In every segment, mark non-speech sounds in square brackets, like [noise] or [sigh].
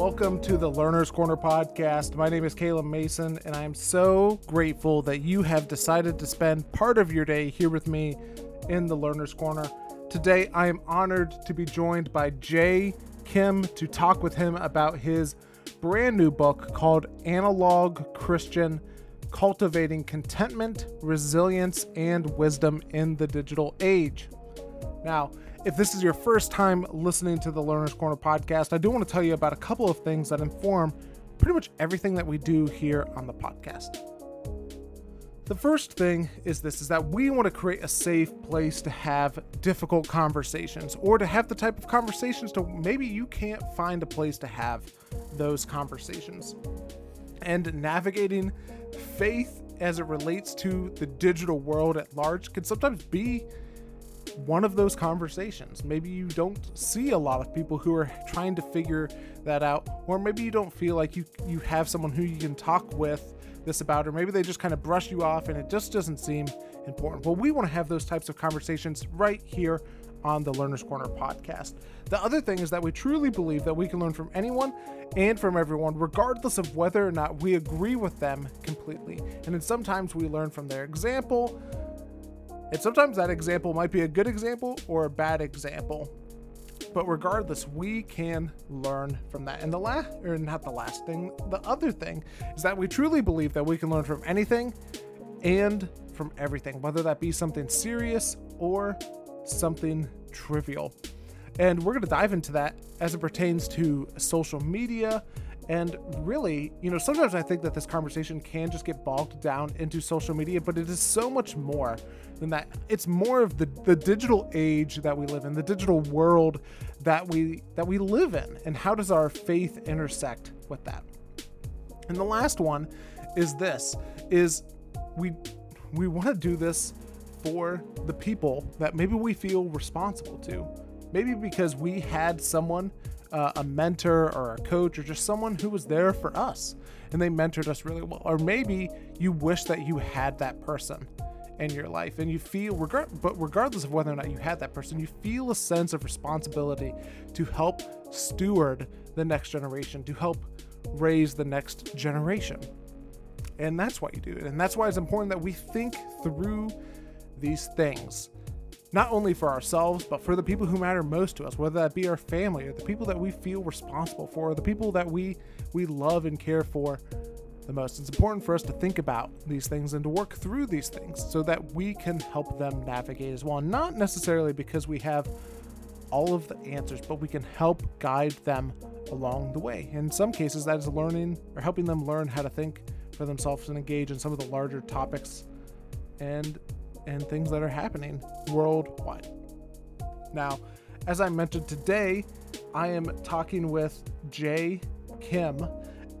welcome to the Learner's Corner podcast. My name is Caleb Mason, and I am so grateful that you have decided to spend part of your day here with me in the Learner's Corner. Today, I am honored to be joined by Jay Kim to talk with him about his brand new book called Analog Christian Cultivating Contentment, Resilience, and Wisdom in the Digital Age. Now, if this is your first time listening to the Learner's Corner podcast, I do want to tell you about a couple of things that inform pretty much everything that we do here on the podcast. The first thing is this is that we want to create a safe place to have difficult conversations or to have the type of conversations to maybe you can't find a place to have those conversations. And navigating faith as it relates to the digital world at large can sometimes be one of those conversations. Maybe you don't see a lot of people who are trying to figure that out, or maybe you don't feel like you you have someone who you can talk with this about, or maybe they just kind of brush you off and it just doesn't seem important. Well, we want to have those types of conversations right here on the Learner's Corner podcast. The other thing is that we truly believe that we can learn from anyone and from everyone, regardless of whether or not we agree with them completely. And then sometimes we learn from their example, and sometimes that example might be a good example or a bad example. But regardless, we can learn from that. And the last, or not the last thing, the other thing is that we truly believe that we can learn from anything and from everything, whether that be something serious or something trivial. And we're going to dive into that as it pertains to social media. And really, you know, sometimes I think that this conversation can just get bogged down into social media, but it is so much more than that. It's more of the, the digital age that we live in, the digital world that we that we live in, and how does our faith intersect with that? And the last one is this is we we want to do this for the people that maybe we feel responsible to. Maybe because we had someone, uh, a mentor or a coach, or just someone who was there for us and they mentored us really well. Or maybe you wish that you had that person in your life and you feel regard but regardless of whether or not you had that person you feel a sense of responsibility to help steward the next generation to help raise the next generation. And that's why you do it and that's why it's important that we think through these things not only for ourselves but for the people who matter most to us whether that be our family or the people that we feel responsible for or the people that we we love and care for the most. It's important for us to think about these things and to work through these things so that we can help them navigate as well. Not necessarily because we have all of the answers, but we can help guide them along the way. In some cases, that is learning or helping them learn how to think for themselves and engage in some of the larger topics and and things that are happening worldwide. Now, as I mentioned today, I am talking with Jay Kim,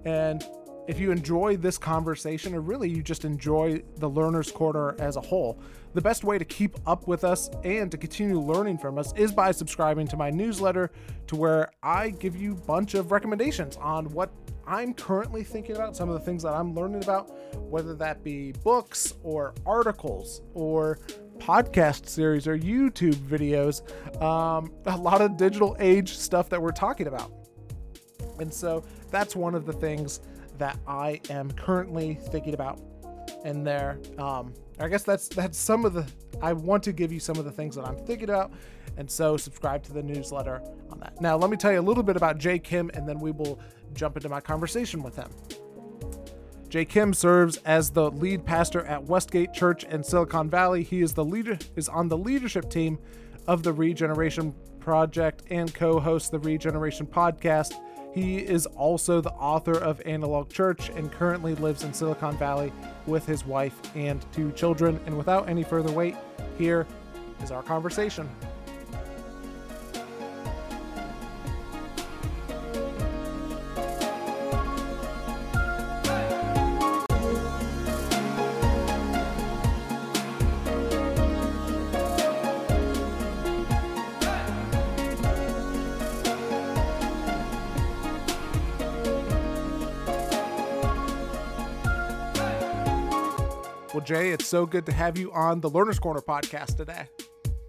and if you enjoy this conversation, or really you just enjoy the Learner's Corner as a whole, the best way to keep up with us and to continue learning from us is by subscribing to my newsletter, to where I give you a bunch of recommendations on what I'm currently thinking about, some of the things that I'm learning about, whether that be books or articles or podcast series or YouTube videos, um, a lot of digital age stuff that we're talking about. And so that's one of the things that I am currently thinking about in there. Um, I guess that's that's some of the I want to give you some of the things that I'm thinking about, and so subscribe to the newsletter on that. Now, let me tell you a little bit about Jay Kim, and then we will jump into my conversation with him. Jay Kim serves as the lead pastor at Westgate Church in Silicon Valley. He is the leader is on the leadership team of the Regeneration Project and co-hosts the Regeneration Podcast he is also the author of Analog Church and currently lives in Silicon Valley with his wife and two children. And without any further wait, here is our conversation. Jay, it's so good to have you on the Learner's Corner podcast today.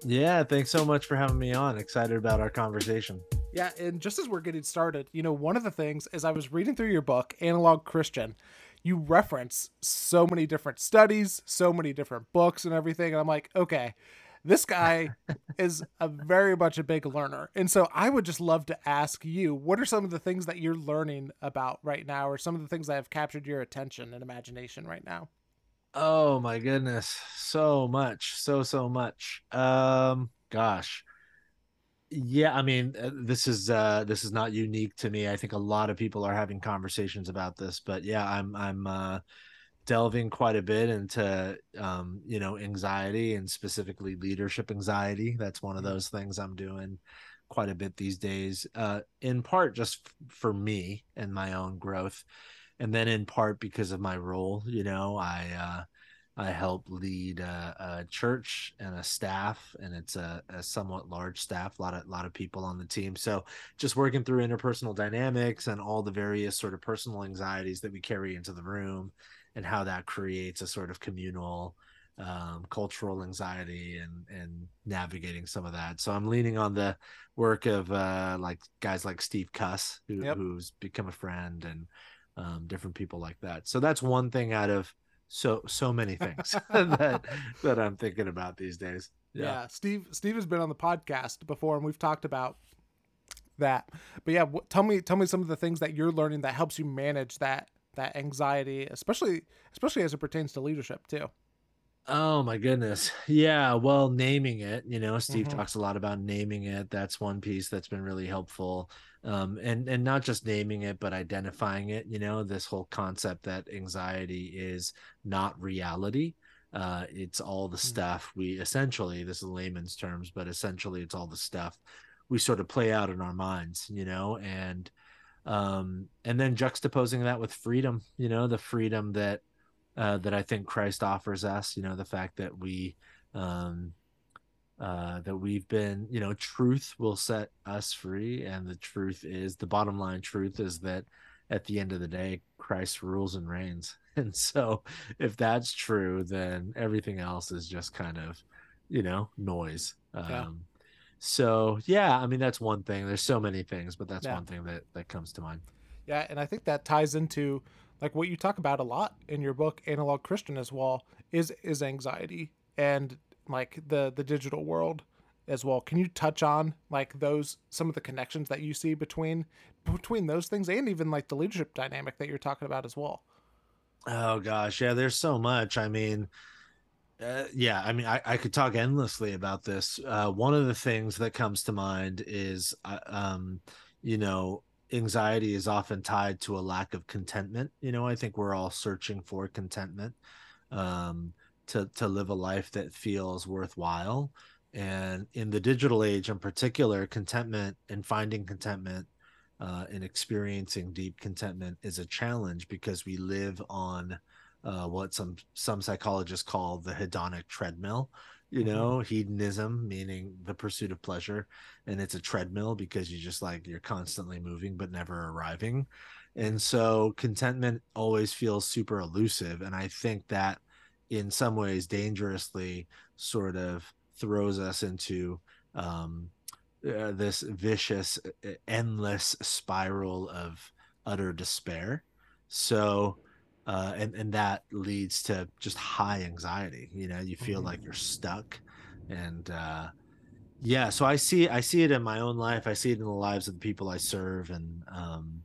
Yeah, thanks so much for having me on. Excited about our conversation. Yeah, and just as we're getting started, you know, one of the things as I was reading through your book, Analog Christian, you reference so many different studies, so many different books and everything. And I'm like, okay, this guy [laughs] is a very much a big learner. And so I would just love to ask you, what are some of the things that you're learning about right now, or some of the things that have captured your attention and imagination right now? Oh my goodness. So much. So, so much. Um, gosh. Yeah, I mean, uh, this is uh this is not unique to me. I think a lot of people are having conversations about this, but yeah, I'm I'm uh delving quite a bit into um, you know, anxiety and specifically leadership anxiety. That's one of mm-hmm. those things I'm doing quite a bit these days. Uh in part just f- for me and my own growth and then in part because of my role, you know, I uh I help lead a, a, church and a staff, and it's a, a, somewhat large staff, a lot of lot of people on the team. So just working through interpersonal dynamics and all the various sort of personal anxieties that we carry into the room, and how that creates a sort of communal, um, cultural anxiety and and navigating some of that. So I'm leaning on the work of uh, like guys like Steve Cuss, who, yep. who's become a friend, and um, different people like that. So that's one thing out of so so many things [laughs] [laughs] that that I'm thinking about these days. Yeah. yeah. Steve Steve has been on the podcast before and we've talked about that. But yeah, tell me tell me some of the things that you're learning that helps you manage that that anxiety, especially especially as it pertains to leadership too. Oh my goodness. Yeah, well, naming it, you know, Steve mm-hmm. talks a lot about naming it. That's one piece that's been really helpful um, and and not just naming it but identifying it you know this whole concept that anxiety is not reality uh, it's all the mm. stuff we essentially this is layman's terms but essentially it's all the stuff we sort of play out in our minds you know and um and then juxtaposing that with freedom you know the freedom that uh that i think christ offers us you know the fact that we um uh, that we've been, you know, truth will set us free. And the truth is, the bottom line truth is that at the end of the day, Christ rules and reigns. [laughs] And so if that's true, then everything else is just kind of, you know, noise. Yeah. Um, so yeah, I mean, that's one thing. There's so many things, but that's yeah. one thing that, that comes to mind. Yeah. And I think that ties into like what you talk about a lot in your book, Analog Christian as well, is, is anxiety and like the the digital world as well. Can you touch on like those some of the connections that you see between between those things and even like the leadership dynamic that you're talking about as well? Oh gosh, yeah, there's so much. I mean, uh, yeah, I mean, I, I could talk endlessly about this. Uh, one of the things that comes to mind is, uh, um, you know, anxiety is often tied to a lack of contentment. You know, I think we're all searching for contentment. Um, to to live a life that feels worthwhile and in the digital age in particular contentment and finding contentment uh, and experiencing deep contentment is a challenge because we live on uh, what some some psychologists call the hedonic treadmill you mm-hmm. know mm-hmm. hedonism meaning the pursuit of pleasure and it's a treadmill because you just like you're constantly moving but never arriving and so contentment always feels super elusive and i think that in some ways dangerously sort of throws us into um, uh, this vicious, endless spiral of utter despair. So, uh, and and that leads to just high anxiety. You know, you feel like you're stuck, and uh, yeah. So I see I see it in my own life. I see it in the lives of the people I serve, and um,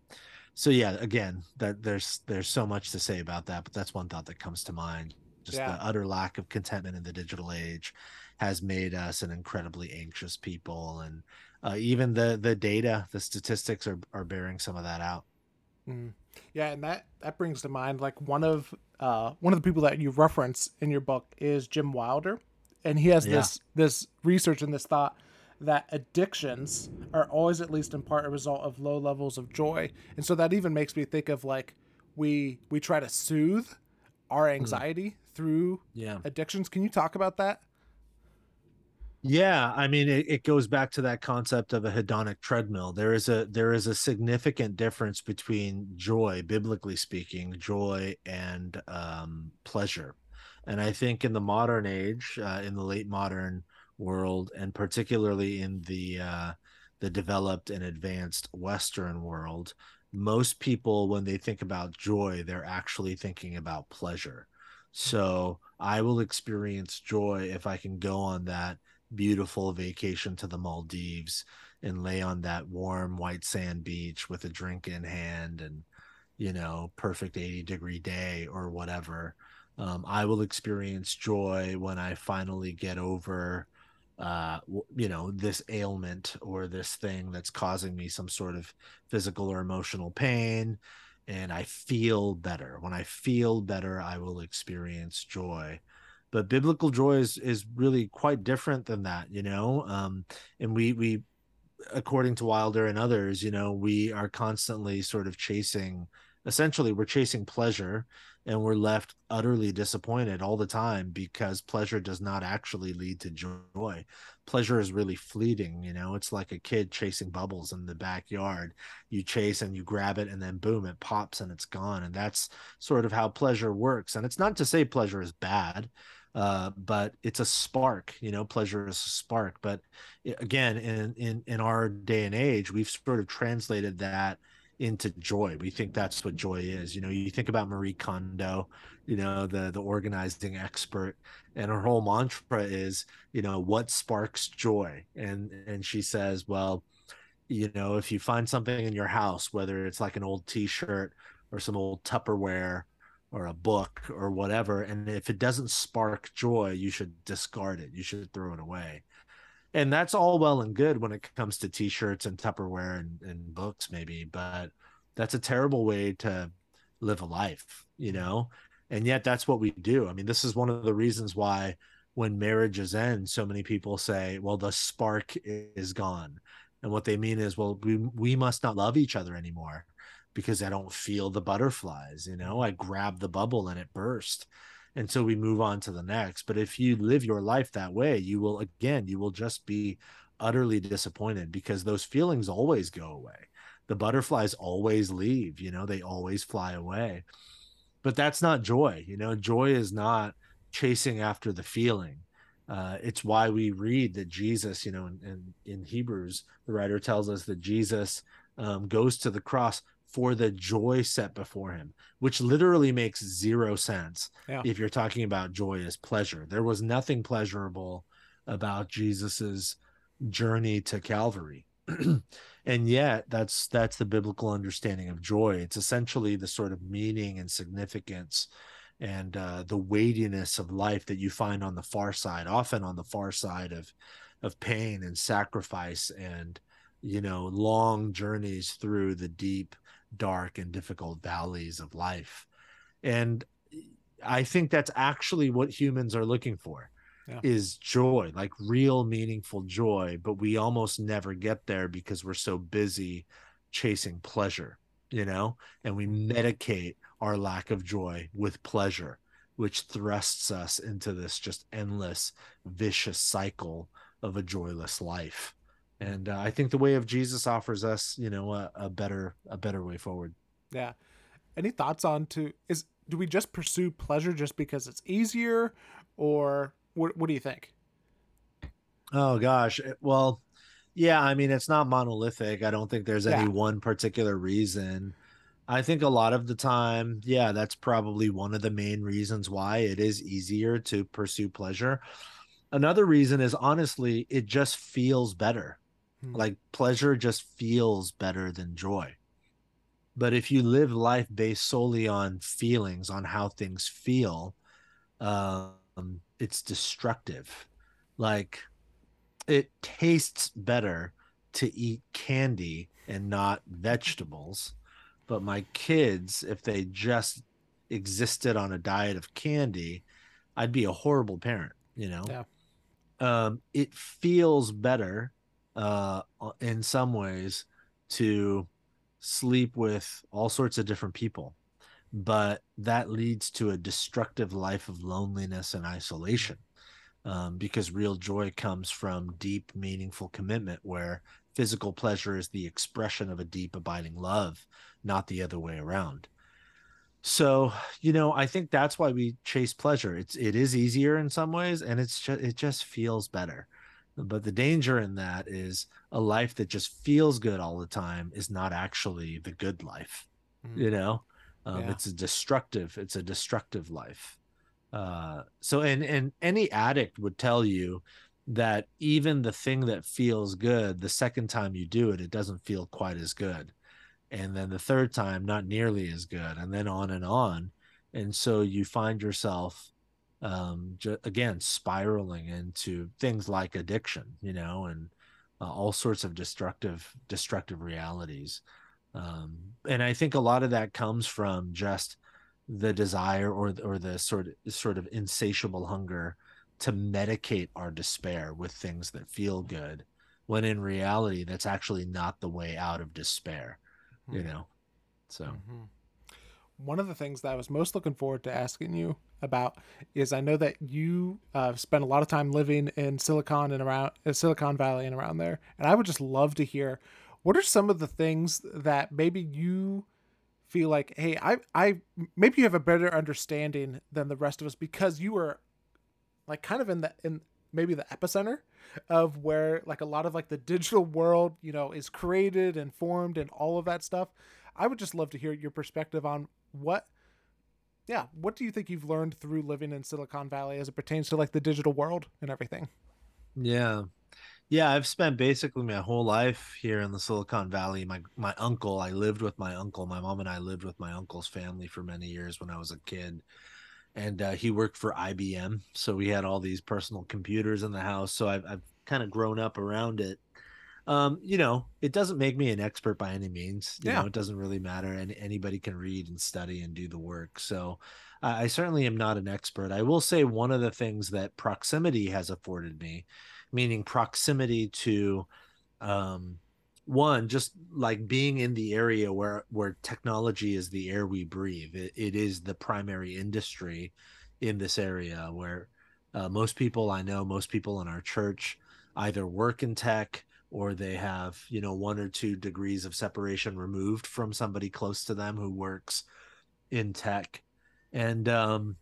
so yeah. Again, that there's there's so much to say about that, but that's one thought that comes to mind just yeah. the utter lack of contentment in the digital age has made us an incredibly anxious people and uh, even the the data the statistics are, are bearing some of that out mm. yeah and that that brings to mind like one of uh one of the people that you reference in your book is jim wilder and he has yeah. this this research and this thought that addictions are always at least in part a result of low levels of joy and so that even makes me think of like we we try to soothe our hmm. anxiety mm. Through yeah. addictions. Can you talk about that? Yeah, I mean it, it goes back to that concept of a hedonic treadmill. There is a there is a significant difference between joy, biblically speaking, joy and um, pleasure. And I think in the modern age, uh, in the late modern world, and particularly in the uh, the developed and advanced Western world, most people, when they think about joy, they're actually thinking about pleasure. So I will experience joy if I can go on that beautiful vacation to the Maldives and lay on that warm white sand beach with a drink in hand and, you know, perfect 80 degree day or whatever. Um, I will experience joy when I finally get over uh you know this ailment or this thing that's causing me some sort of physical or emotional pain and i feel better. When i feel better i will experience joy. But biblical joy is is really quite different than that you know um and we we according to wilder and others you know we are constantly sort of chasing essentially we're chasing pleasure and we're left utterly disappointed all the time because pleasure does not actually lead to joy. Pleasure is really fleeting you know? It's like a kid chasing bubbles in the backyard. You chase and you grab it and then boom it pops and it's gone. And that's sort of how pleasure works. And it's not to say pleasure is bad uh, but it's a spark you know? Pleasure is a spark. But again in in in our day and age we've sort of translated that into joy. We think that's what joy is. You know, you think about Marie Kondo, you know, the the organizing expert, and her whole mantra is, you know, what sparks joy? And and she says, well, you know, if you find something in your house, whether it's like an old T-shirt or some old Tupperware or a book or whatever, and if it doesn't spark joy, you should discard it. You should throw it away and that's all well and good when it comes to t-shirts and tupperware and, and books maybe but that's a terrible way to live a life you know? And yet that's what we do. I mean this is one of the reasons why when marriages end so many people say well the spark is gone. And what they mean is well we we must not love each other anymore because i don't feel the butterflies you know? I grab the bubble and it burst and so we move on to the next. But if you live your life that way you will again you will just be utterly disappointed because those feelings always go away. The butterflies always leave you know they always fly away. But that's not joy you know joy is not chasing after the feeling. Uh, it's why we read that jesus you know in, in, in hebrews the writer tells us that jesus um, goes to the cross for the joy set before him, which literally makes zero sense yeah. if you're talking about joy as pleasure. There was nothing pleasurable about Jesus's journey to Calvary. [clears throat] and yet that's that's the biblical understanding of joy. It's essentially the sort of meaning and significance and uh, the weightiness of life that you find on the far side, often on the far side of of pain and sacrifice and you know long journeys through the deep dark and difficult valleys of life. And I think that's actually what humans are looking for yeah. is joy, like real meaningful joy, but we almost never get there because we're so busy chasing pleasure, you know, and we mm-hmm. medicate our lack of joy with pleasure, which thrusts us into this just endless vicious cycle of a joyless life and uh, I think the way of Jesus offers us, you know, a, a, better a better way forward. Yeah. Any thoughts on to is do we just pursue pleasure just because it's easier, or what? What do you think? Oh gosh, well, yeah. I mean, it's not monolithic. I don't think there's any yeah. one particular reason. I think a lot of the time, yeah, that's probably one of the main reasons why it is easier to pursue pleasure. Another reason is honestly, it just feels better Hmm. Like pleasure just feels better than joy. But if you live life based solely on feelings, on how things feel, um, it's destructive. Like it tastes better to eat candy and not vegetables. But my kids, if they just existed on a diet of candy, I'd be a horrible parent, you know? Yeah. Um, it feels better uh, in some ways to sleep with all sorts of different people but that leads to a destructive life of loneliness and isolation um, because real joy comes from deep meaningful commitment where physical pleasure is the expression of a deep abiding love not the other way around. So you know i think that's why we chase pleasure. It's it is easier in some ways and it's just it just feels better But the danger in that is a life that just feels good all the time is not actually the good life. Mm. You know, um, yeah. it's a destructive. It's a destructive life. Uh, so, and and any addict would tell you that even the thing that feels good, the second time you do it, it doesn't feel quite as good, and then the third time, not nearly as good, and then on and on, and so you find yourself um again spiraling into things like addiction you know and uh, all sorts of destructive destructive realities. Um and i think a lot of that comes from just the desire or or the sort of sort of insatiable hunger to medicate our despair with things that feel good when in reality that's actually not the way out of despair you know? So mm-hmm. One of the things that I was most looking forward to asking you about is I know that you uh, spent a lot of time living in Silicon and around uh, Silicon Valley and around there, and I would just love to hear what are some of the things that maybe you feel like, hey, I, I maybe you have a better understanding than the rest of us because you were like kind of in the in maybe the epicenter of where like a lot of like the digital world you know is created and formed and all of that stuff. I would just love to hear your perspective on what yeah what do you think you've learned through living in silicon valley as it pertains to like the digital world and everything? Yeah. Yeah i've spent basically my whole life here in the silicon valley. My my uncle i lived with my uncle. My mom and i lived with my uncle's family for many years when i was a kid. And uh, he worked for ibm so we had all these personal computers in the house. So i've, I've kind of grown up around it um, you know, it doesn't make me an expert by any means. You yeah. know, it doesn't really matter. And anybody can read and study and do the work. So uh, I certainly am not an expert. I will say one of the things that proximity has afforded me, meaning proximity to um one just like being in the area where where technology is the air we breathe it, it is the primary industry in this area where uh, most people i know most people in our church either work in tech or they have you know one or two degrees of separation removed from somebody close to them who works in tech and um,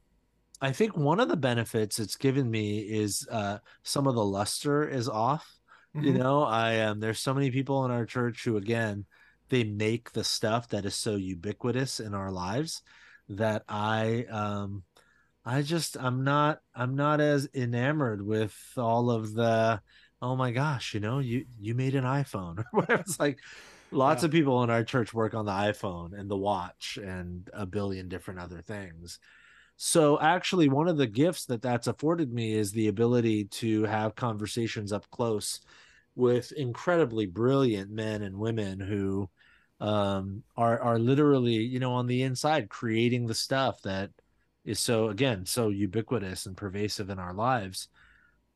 i think one of the benefits it's given me is uh, some of the luster is off mm-hmm. you know i um, there's so many people in our church who again they make the stuff that is so ubiquitous in our lives that i um i just i'm not i'm not as enamored with all of the oh my gosh, you know, you you made an iPhone [laughs] or whatever. It's like lots yeah. of people in our church work on the iPhone and the watch and a billion different other things. So actually one of the gifts that that's afforded me is the ability to have conversations up close with incredibly brilliant men and women who um, are are literally, you know, on the inside creating the stuff that is so again so ubiquitous and pervasive in our lives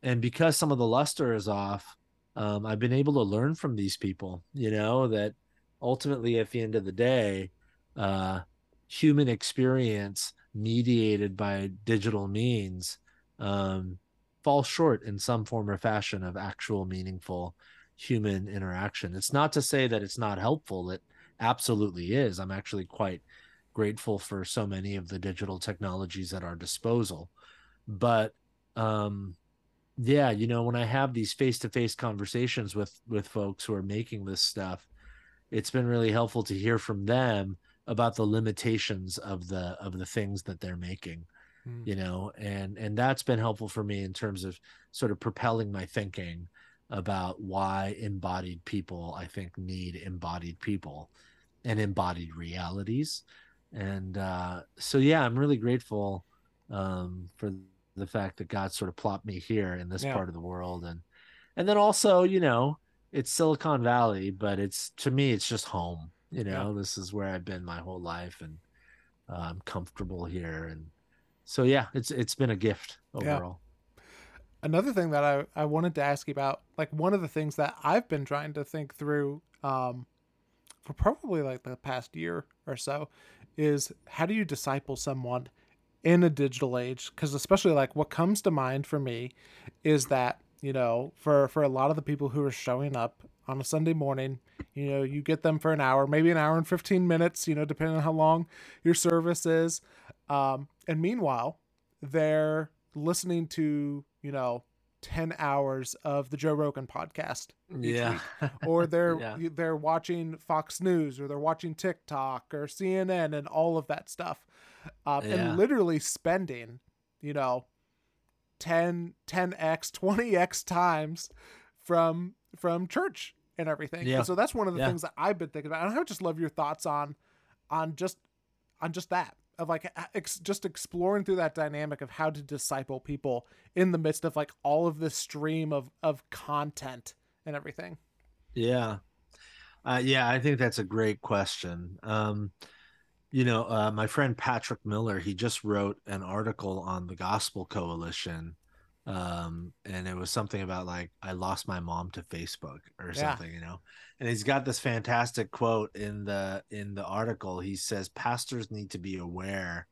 and because some of the luster is off um, i've been able to learn from these people you know that ultimately at the end of the day uh, human experience mediated by digital means um, falls short in some form or fashion of actual meaningful human interaction. It's not to say that it's not helpful it absolutely is. I'm actually quite grateful for so many of the digital technologies at our disposal. But um, yeah you know when i have these face-to-face conversations with with folks who are making this stuff it's been really helpful to hear from them about the limitations of the of the things that they're making mm. you know and and that's been helpful for me in terms of sort of propelling my thinking about why embodied people i think need embodied people and embodied realities and uh so yeah i'm really grateful um for the fact that God sort of plopped me here in this yeah. part of the world, and and then also, you know, it's Silicon Valley, but it's to me, it's just home. You know, yeah. this is where I've been my whole life, and uh, I'm comfortable here, and so yeah, it's it's been a gift overall. Yeah. Another thing that I, I wanted to ask you about, like one of the things that I've been trying to think through um, for probably like the past year or so is how do you disciple someone in a digital age because especially like what comes to mind for me is that you know for for a lot of the people who are showing up on a sunday morning you know you get them for an hour maybe an hour and 15 minutes you know depending on how long your service is um, and meanwhile they're listening to you know 10 hours of the Joe Rogan podcast. Yeah. [laughs] or they're Yeah. they're watching Fox News or they're watching TikTok or CNN and all of that stuff. Um, Yeah. and literally spending, you know, 10 10x, 20x times from from church and everything. Yeah. And so that's one of the Yeah. things that I've been thinking about. And I would just love your thoughts on on just on just that of like ex- just exploring through that dynamic of how to disciple people in the midst of like all of this stream of of content and everything. Yeah. Uh, yeah, I think that's a great question. Um, you know, uh, my friend Patrick Miller, he just wrote an article on the Gospel Coalition. Um, and it was something about like, I lost my mom to Facebook or Yeah. something, you know. And he's got this fantastic quote in the in the article. He says pastors need to be aware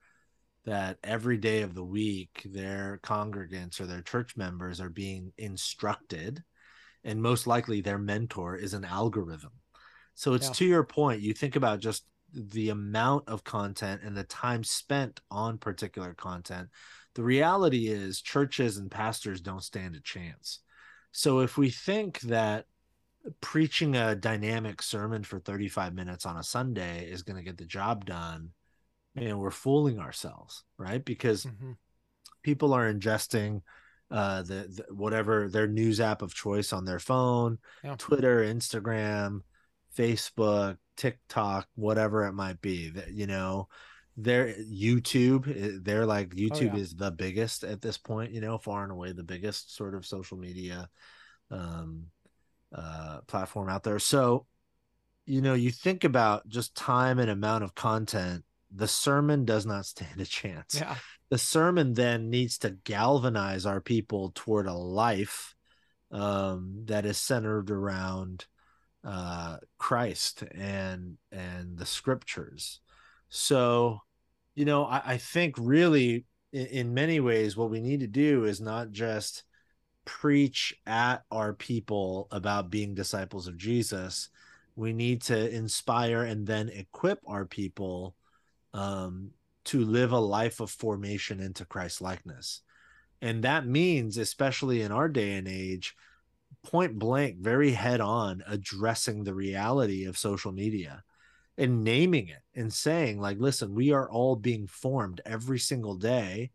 that every day of the week their congregants or their church members are being instructed and most likely their mentor is an algorithm. So it's Yeah. to your point, you think about just the amount of content and the time spent on particular content. The reality is churches and pastors don't stand a chance. So if we think that preaching a dynamic sermon for 35 minutes on a Sunday is going to get the job done, man, we're fooling ourselves, right? Because Mhm. people are ingesting uh the, the whatever their news app of choice on their phone Yeah. twitter instagram facebook tiktok whatever it might be that you know their youtube eh, they're like youtube yeah. is the biggest at this point you know far and away the biggest sort of social media um uh platform out there so you know you think about just time and amount of content the sermon does not stand a chance Yeah. the sermon then needs to galvanize our people toward a life um, that is centered around uh, Christ and and the scriptures. So, you know, I, I think really in, in many ways what we need to do is not just preach at our people about being disciples of Jesus. We need to inspire and then equip our people um, to live a life of formation into Christ likeness. And that means, especially in our day and age, point blank, very head on addressing the reality of social media and naming it and saying, like, listen, we are all being formed every single day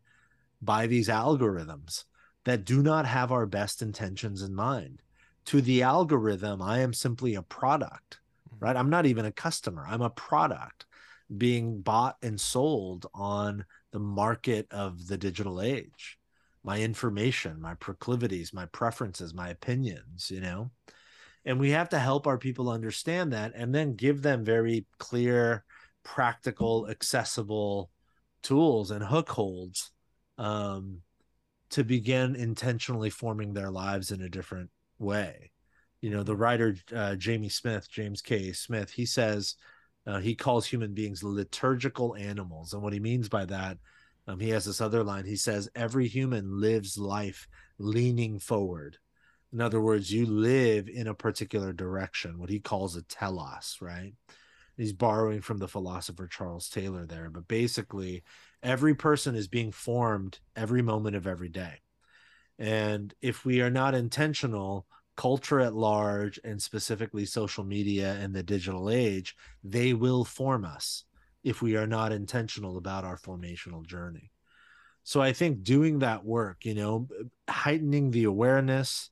by these algorithms that do not have our best intentions in mind. To the algorithm, I am simply a product, mm-hmm. right? I'm not even a customer, I'm a product being bought and sold on the market of the digital age my information my proclivities my preferences my opinions you know? And we have to help our people understand that and then give them very clear practical accessible tools and hook holds um, to begin intentionally forming their lives in a different way. You know the writer uh, jamie smith james k. Smith he says uh, he calls human beings liturgical animals. And what he means by that, um, he has this other line. He says, Every human lives life leaning forward. In other words, you live in a particular direction, what he calls a telos, right? He's borrowing from the philosopher Charles Taylor there. But basically, every person is being formed every moment of every day. And if we are not intentional, culture at large and specifically social media and the digital age, they will form us if we are not intentional about our formational journey. So I think doing that work, you know, heightening the awareness,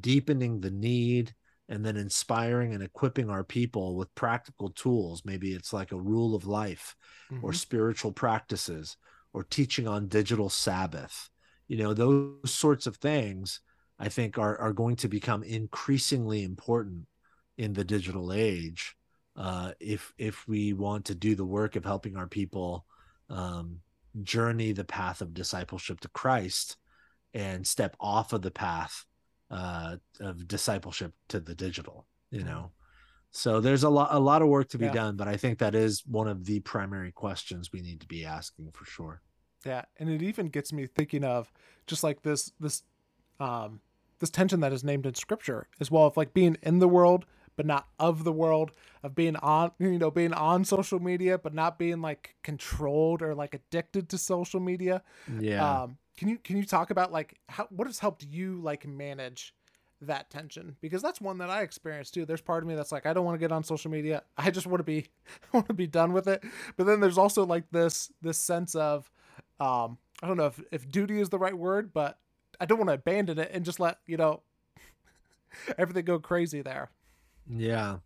deepening the need, and then inspiring and equipping our people with practical tools. Maybe it's like a rule of life or Mhm. spiritual practices or teaching on digital Sabbath. You know, those sorts of things I think are, are going to become increasingly important in the digital age uh, if if we want to do the work of helping our people um, journey the path of discipleship to Christ and step off of the path uh, of discipleship to the digital. You know, so there's a lot a lot of work to be Yeah. done, but I think that is one of the primary questions we need to be asking for sure. Yeah, and it even gets me thinking of just like this this um this tension that is named in scripture as well of like being in the world but not of the world of being on [laughs] you know being on social media but not being like controlled or like addicted to social media Yeah. um can you can you talk about like how what has helped you like manage that tension because that's one that I experienced too. There's part of me that's like I don't want to get on social media. [laughs] I just want to be I want to be done with it. But then there's also like this this sense of um I don't know if if duty is the right word, but I don't want to abandon it and just let, you know, [laughs] everything go crazy there. Yeah.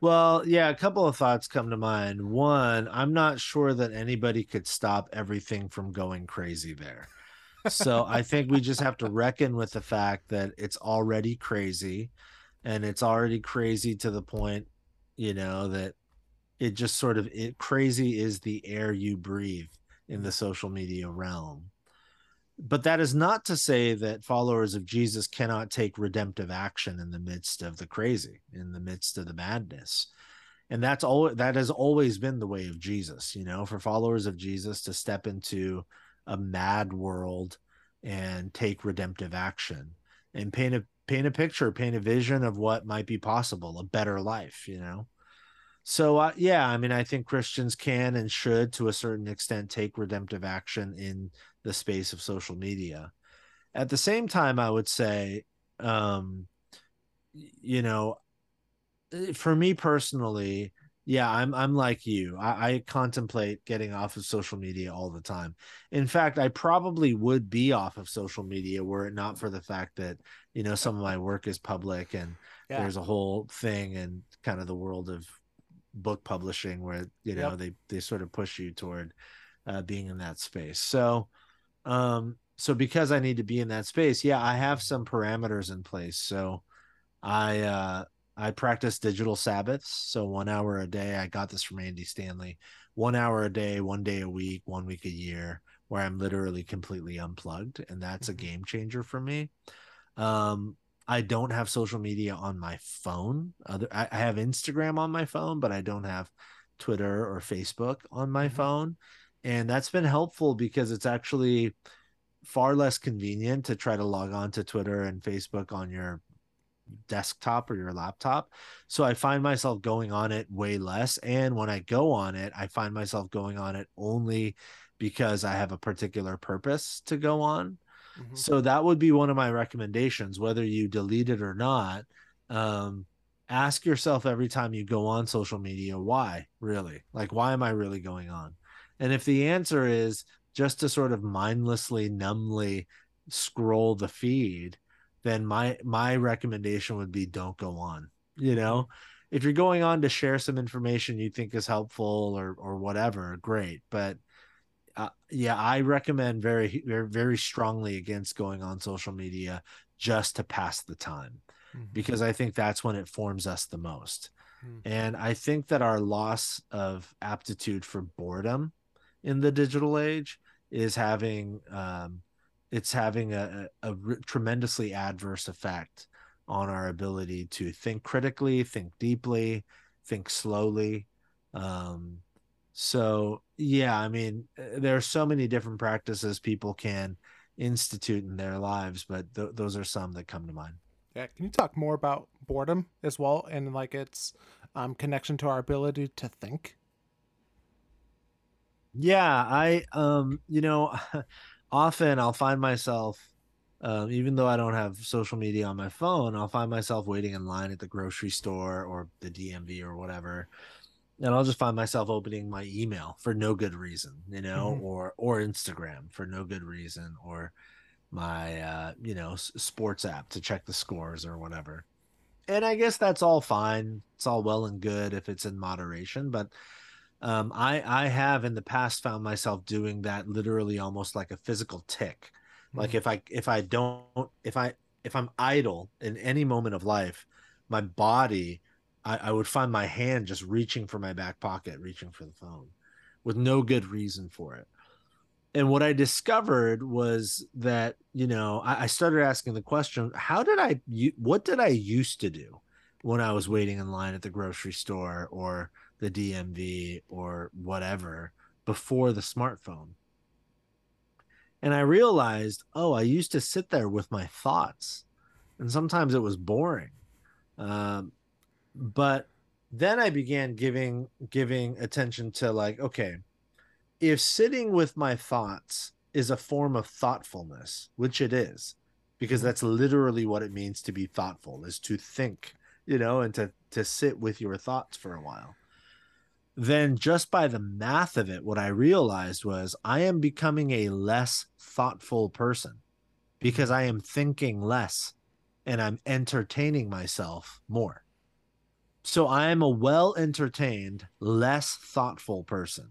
Well, yeah, a couple of thoughts come to mind. One, I'm not sure that anybody could stop everything from going crazy there. So I think we just have to reckon with the fact that it's already crazy and it's already crazy to the point, you know, that it just sort of it crazy is the air you breathe in the social media realm. But that is not to say that followers of Jesus cannot take redemptive action in the midst of the crazy, in the midst of the madness. And that's all that has always been the way of Jesus, you know, for followers of Jesus to step into a mad world and take redemptive action and paint a paint a picture, paint a vision of what might be possible, a better life, you know. So uh, yeah, I mean, I think Christians can and should, to a certain extent, take redemptive action in the space of social media. At the same time, I would say, um, you know, eh, for me personally, yeah, I'm I'm like you. I, I, contemplate getting off of social media all the time. In fact, I probably would be off of social media were it not for the fact that you know some of my work is public and yeah. there's a whole thing and kind of the world of book publishing where you know yep. they they sort of push you toward uh, being in that space. So um so because i need to be in that space yeah i have some parameters in place. So i uh i practice digital sabbaths. So one hour a day i got this from andy stanley. One hour a day one day a week one week a year where i'm literally completely unplugged and that's a mm-hmm. game changer for me. Um I don't have social media on my phone. Other, I, have Instagram on my phone, but I don't have Twitter or Facebook on my mm-hmm. phone. And that's been helpful because it's actually far less convenient to try to log on to Twitter and Facebook on your desktop or your laptop. So I find myself going on it way less. And when I go on it, I find myself going on it only because I have a particular purpose to go on. Mm-hmm. So that would be one of my recommendations, whether you delete it or not. Um, ask yourself every time you go on social media, why really? Like, why am I really going on? And if the answer is just to sort of mindlessly, numbly scroll the feed, then my my recommendation would be don't go on. You know, if you're going on to share some information you think is helpful or or whatever, great. But uh, yeah, I recommend very, very, very strongly against going on social media just to pass the time mm-hmm. because I think that's when it forms us the most. Mm-hmm. And I think that our loss of aptitude for boredom in the digital age is having, um, it's having a, a, a tremendously adverse effect on our ability to think critically, think deeply, think slowly. Um, so yeah, I mean, uh, there are so many different practices people can institute in their lives, but th- those are some that come to mind. Yeah, can you talk more about boredom as well and like its um, connection to our ability to think? Yeah, I um, you know, [laughs] often I'll find myself um, even though I don't have social media on my phone, I'll find myself waiting in line at the grocery store or the DMV or whatever and I'll just find myself opening my email for no good reason, you know, mm-hmm. or or Instagram for no good reason, or my uh, you know sports app to check the scores or whatever. And I guess that's all fine. It's all well and good if it's in moderation, but um, I I have in the past found myself doing that literally almost like a physical tick. Mm-hmm. Like if I if I don't if I if I'm idle in any moment of life, my body I, I would find my hand just reaching for my back pocket, reaching for the phone with no good reason for it. And what I discovered was that, you know, I, I started asking the question, how did I, what did I used to do when I was waiting in line at the grocery store or the DMV or whatever before the smartphone? And I realized, oh, I used to sit there with my thoughts, and sometimes it was boring. Um, but then I began giving giving attention to like, okay, if sitting with my thoughts is a form of thoughtfulness, which it is, because mm-hmm. that's literally what it means to be thoughtful is to think, you know, and to to sit with your thoughts for a while. Then just by the math of it, what I realized was I am becoming a less thoughtful person because mm-hmm. I am thinking less and I'm entertaining myself more. So I am a well entertained, less thoughtful person.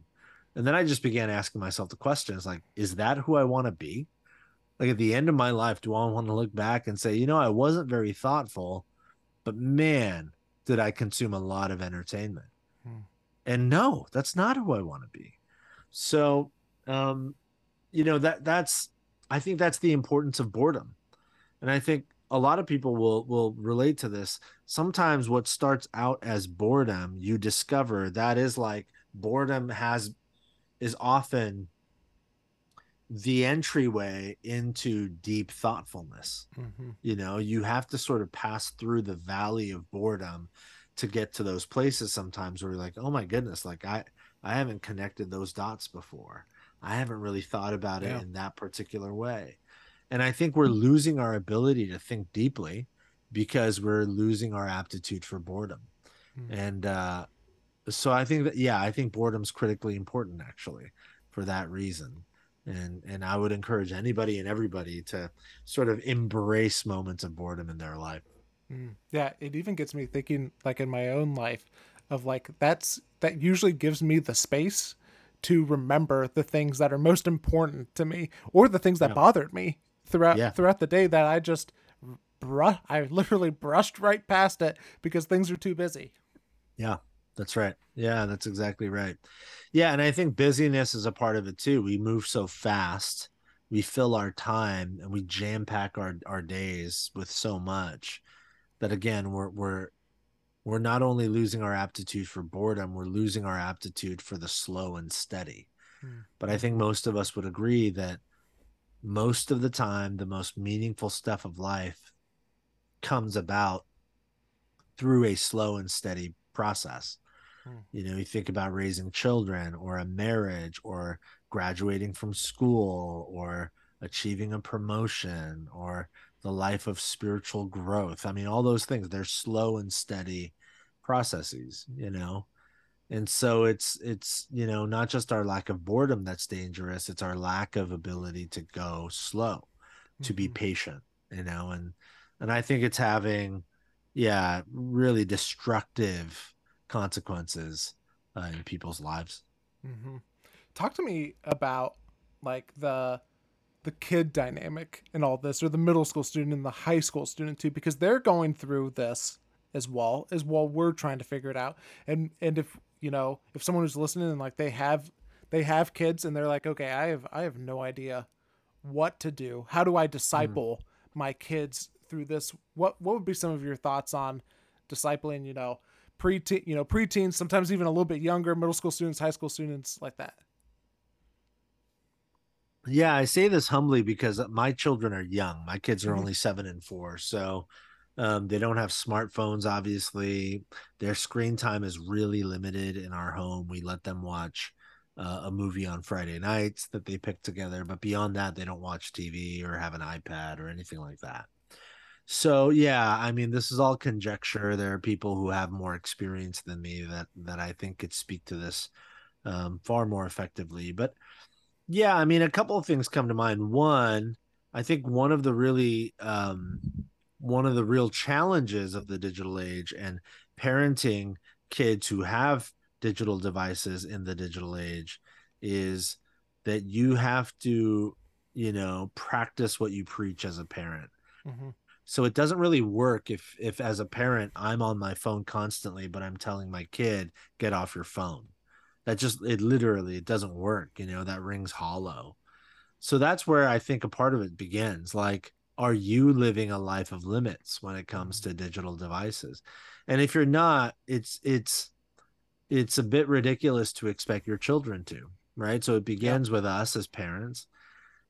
And then I just began asking myself the questions like, is that who I want to be? Like at the end of my life, do I want to look back and say, you know, I wasn't very thoughtful, but man, did I consume a lot of entertainment? Hmm. And no, that's not who I want to be. So, um, you know, that that's, I think that's the importance of boredom. And I think a lot of people will will relate to this. Sometimes what starts out as boredom you discover that is like boredom has is often the entryway into deep thoughtfulness. Mm-hmm. you know you have to sort of pass through the valley of boredom to get to those places sometimes where you're like oh my goodness like i i haven't connected those dots before. I haven't really thought about it in that particular way and I think we're losing our ability to think deeply because we're losing our aptitude for boredom. Mm-hmm. And uh, so I think that, yeah, I think boredom's critically important actually for that reason. And, and I would encourage anybody and everybody to sort of embrace moments of boredom in their life. Mm. Yeah, it even gets me thinking, like in my own life, of like that's that usually gives me the space to remember the things that are most important to me or the things that yeah. bothered me throughout yeah. throughout the day that I just bruh I literally brushed right past it because things are too busy. Yeah, that's right. Yeah, that's exactly right. Yeah, and I think busyness is a part of it too. We move so fast, we fill our time and we jam pack our our days with so much that again we're we're we're not only losing our aptitude for boredom, we're losing our aptitude for the slow and steady. Hmm. But I think most of us would agree that most of the time the most meaningful stuff of life comes about through a slow and steady process. Hmm. you know you think about raising children or a marriage or graduating from school or achieving a promotion or the life of spiritual growth. I mean all those things they're slow and steady processes you know and so it's it's you know not just our lack of boredom that's dangerous it's our lack of ability to go slow to be mm-hmm. patient you know and and i think it's having yeah really destructive consequences uh, in people's lives mm-hmm. talk to me about like the the kid dynamic and all this or the middle school student and the high school student too because they're going through this as well as while we're trying to figure it out and and if you know if someone who's listening and like they have they have kids and they're like okay i have i have no idea what to do how do i disciple mm. my kids through this what what would be some of your thoughts on discipling you know pre you know preteens sometimes even a little bit younger middle school students high school students like that yeah i say this humbly because my children are young my kids are mm-hmm. only seven and four so um, they don't have smartphones, obviously. Their screen time is really limited in our home. We let them watch uh, a movie on Friday nights that they pick together, but beyond that, they don't watch TV or have an iPad or anything like that. So yeah, I mean, this is all conjecture. There are people who have more experience than me that that I think could speak to this um, far more effectively. But yeah, I mean, a couple of things come to mind. One, I think one of the really um, one of the real challenges of the digital age and parenting kids who have digital devices in the digital age is that you have to you know practice what you preach as a parent. Mm-hmm. so it doesn't really work if if as a parent i'm on my phone constantly but i'm telling my kid get off your phone. That just it literally it doesn't work you know that rings hollow. So that's where i think a part of it begins. Like are you living a life of limits when it comes to digital devices? And if you're not it's it's it's a bit ridiculous to expect your children to right? So it begins yeah. with us as parents.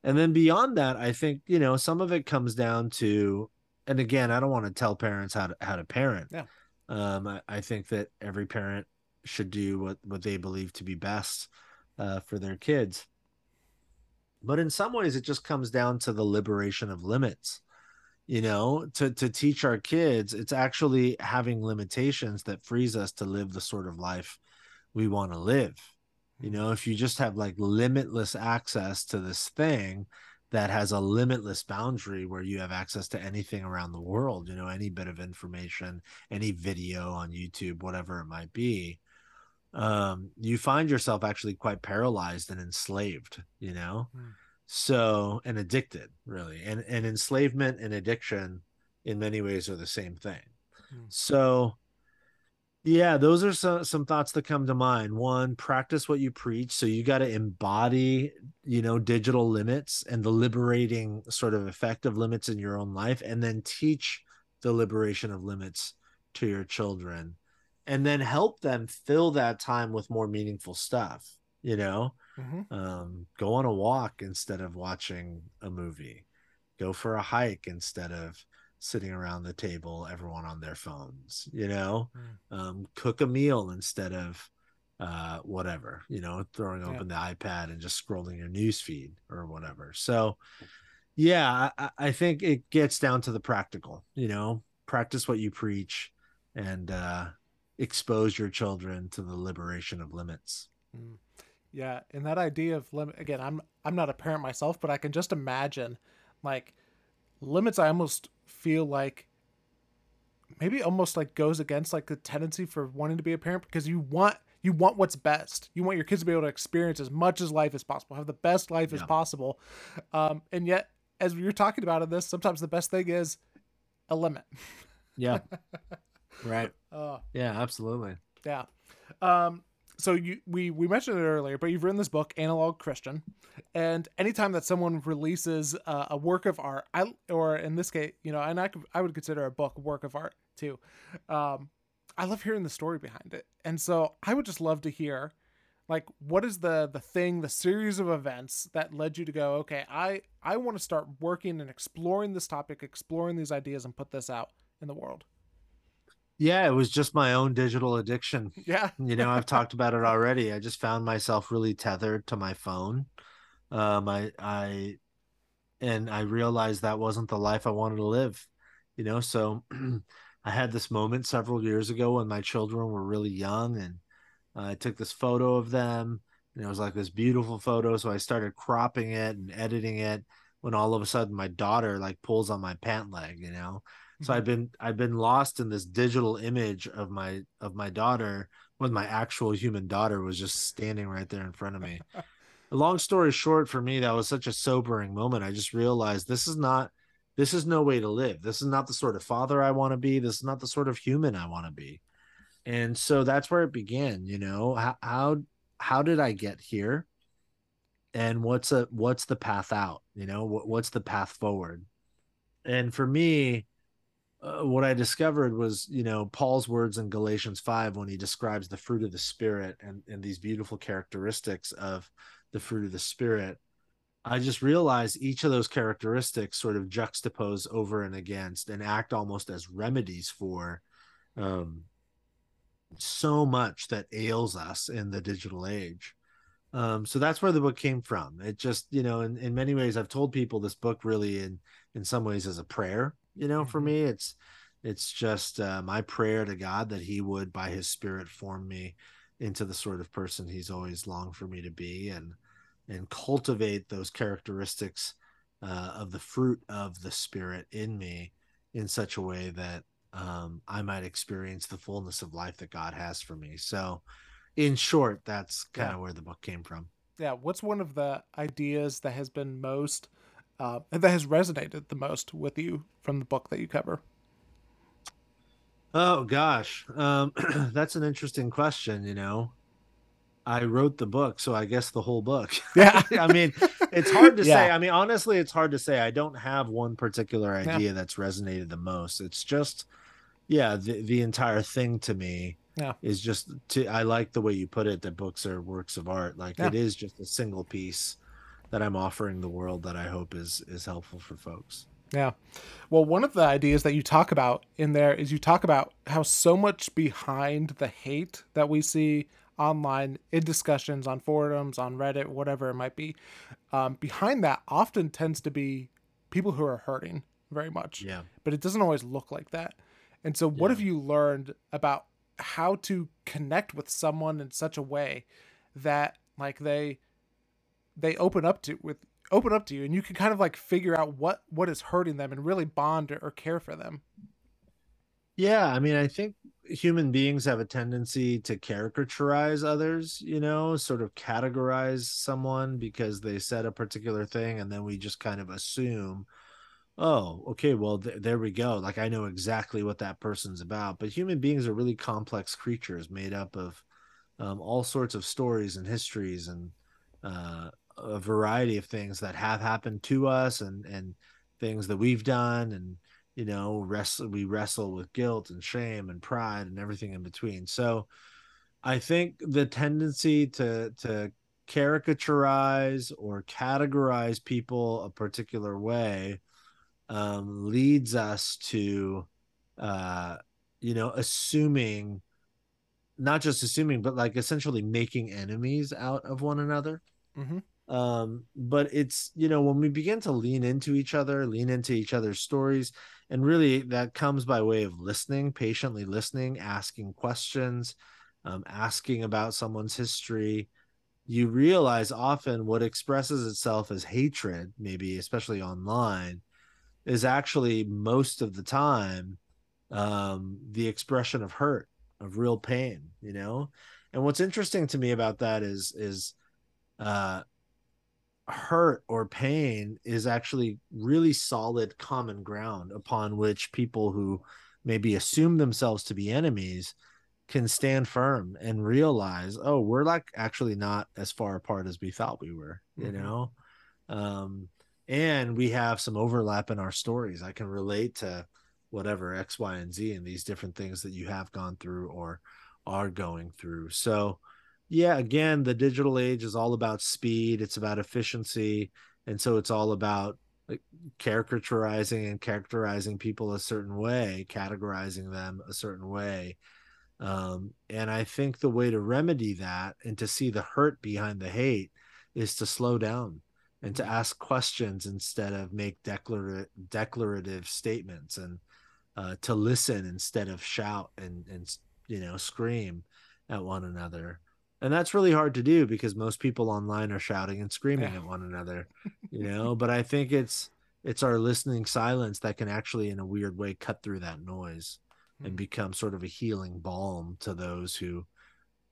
And then beyond that i think you know some of it comes down to and again i don't want to tell parents how to how to parent. Yeah. Um i, I think that every parent should do what what they believe to be best uh, for their kids but in some ways it just comes down to the liberation of limits you know to to teach our kids it's actually having limitations that frees us to live the sort of life we want to live. You know if you just have like limitless access to this thing that has a limitless boundary where you have access to anything around the world you know any bit of information any video on youtube whatever it might be um you find yourself actually quite paralyzed and enslaved you know mm. so and addicted really and and enslavement and addiction in many ways are the same thing mm. so yeah, those are some some thoughts that come to mind. One, practice what you preach. So you got to embody, you know, digital limits and the liberating sort of effective limits in your own life, and then teach the liberation of limits to your children, and then help them fill that time with more meaningful stuff. You know, mm-hmm. um, go on a walk instead of watching a movie. Go for a hike instead of sitting around the table, everyone on their phones, you know, mm. um, cook a meal instead of uh, whatever, you know, throwing yeah. open the iPad and just scrolling your news feed or whatever. So, yeah, I, I, think it gets down to the practical, you know, practice what you preach and uh, expose your children to the liberation of limits. Mm. Yeah, and that idea of limit again, I'm I'm not a parent myself, but I can just imagine like limits I almost feel like maybe almost like goes against like the tendency for wanting to be a parent because you want you want what's best. You want your kids to be able to experience as much as life as possible, have the best life yeah. as possible. Um, and yet, as you're talking about in this, sometimes the best thing is a limit. Yeah. [laughs] right. [laughs] Uh, yeah, absolutely. Yeah. Um, so you we we mentioned it earlier, but you've written this book, Analog Christian, and anytime that someone releases uh, a work of art, I or in this case, you know, and I I would consider a book a work of art too. Um, I love hearing the story behind it, and so I would just love to hear, like, what is the the thing, the series of events that led you to go, okay, I I want to start working and exploring this topic, exploring these ideas, and put this out in the world. Yeah, it was just my own digital addiction. [laughs] Yeah. you know, I've talked about it already. I just found myself really tethered to my phone. Um, I, I, and I realized that wasn't the life I wanted to live, you know. So [clears throat] I had this moment several years ago when my children were really young, and I took this photo of them, and it was like this beautiful photo. So I started cropping it and editing it when all of a sudden my daughter like pulls on my pant leg, you know so i've mm-hmm. been i've been lost in this digital image of my of my daughter when my actual human daughter was just standing right there in front of me. [laughs] Long story short for me that was such a sobering moment. I just realized this is not this is no way to live. This is not the sort of father i want to be. This is not the sort of human i want to be. And so that's where it began you know? How how, how did i get here? And what's a what's the path out you know? What, what's the path forward? And for me uh, what I discovered was, you know, Paul's words in Galatians 5 when he describes the fruit of the Spirit and, and these beautiful characteristics of the fruit of the Spirit. I just realized each of those characteristics sort of juxtapose over and against and act almost as remedies for um, so much that ails us in the digital age. Um, so that's where the book came from. It just, you know, in, in many ways, I've told people this book really in in some ways is a prayer you know for mm-hmm. me it's it's just uh, my prayer to god that he would by his spirit form me into the sort of person he's always longed for me to be and and cultivate those characteristics uh, of the fruit of the spirit in me in such a way that um, i might experience the fullness of life that god has for me so in short that's kind of yeah. where the book came from yeah what's one of the ideas that has been most uh, that has resonated the most with you from the book that you cover? Oh gosh, um, [clears throat] that's an interesting question. You know, I wrote the book, so I guess the whole book. [laughs] Yeah, I mean, it's hard to [laughs] yeah. say. I mean, honestly, it's hard to say. I don't have one particular idea yeah. that's resonated the most. It's just, yeah, the the entire thing to me. Yeah. is just to. I like the way you put it. That books are works of art. Like yeah. it is just a single piece that I'm offering the world that I hope is is helpful for folks. Yeah. Well, one of the ideas that you talk about in there is you talk about how so much behind the hate that we see online in discussions on forums, on Reddit, whatever it might be. Um, behind that often tends to be people who are hurting very much. Yeah. But it doesn't always look like that. And so, what Yeah. have you learned about how to connect with someone in such a way that like they they open up to with open up to you and you can kind of like figure out what what is hurting them and really bond or, or care for them Yeah, I mean, I think human beings have a tendency to caricaturize others, you know, sort of categorize someone because they said a particular thing, and then we just kind of assume, oh, okay, well, th- there we go. Like, I know exactly what that person's about. But human beings are really complex creatures made up of um, all sorts of stories and histories and uh, a variety of things that have happened to us and, and things that we've done and you know wrestle we wrestle with guilt and shame and pride and everything in between so i think the tendency to to caricaturize or categorize people a particular way um, leads us to uh, you know assuming not just assuming but like essentially making enemies out of one another mm-hmm. Um but it's you know when we begin to lean into each other lean into each other's stories and really that comes by way of listening patiently listening asking questions um, asking about someone's history you realize often what expresses itself as hatred maybe especially online is actually most of the time um, the expression of hurt of real pain you know? And what's interesting to me about that is is uh hurt or pain is actually really solid common ground upon which people who maybe assume themselves to be enemies can stand firm and realize oh we're like actually not as far apart as we thought we were you Mhm. know? Um and we have some overlap in our stories. I can relate to whatever x y and z and these different things that you have gone through or are going through. So yeah again the digital age is all about speed it's about efficiency and so it's all about like caricaturizing and characterizing people a certain way categorizing them a certain way um, and i think the way to remedy that and to see the hurt behind the hate is to slow down and to ask questions instead of make declar- declarative statements and uh, to listen instead of shout and and you know scream at one another and that's really hard to do because most people online are shouting and screaming at one another [laughs] you know? But i think it's it's our listening silence that can actually in a weird way cut through that noise and Mhm. become sort of a healing balm to those who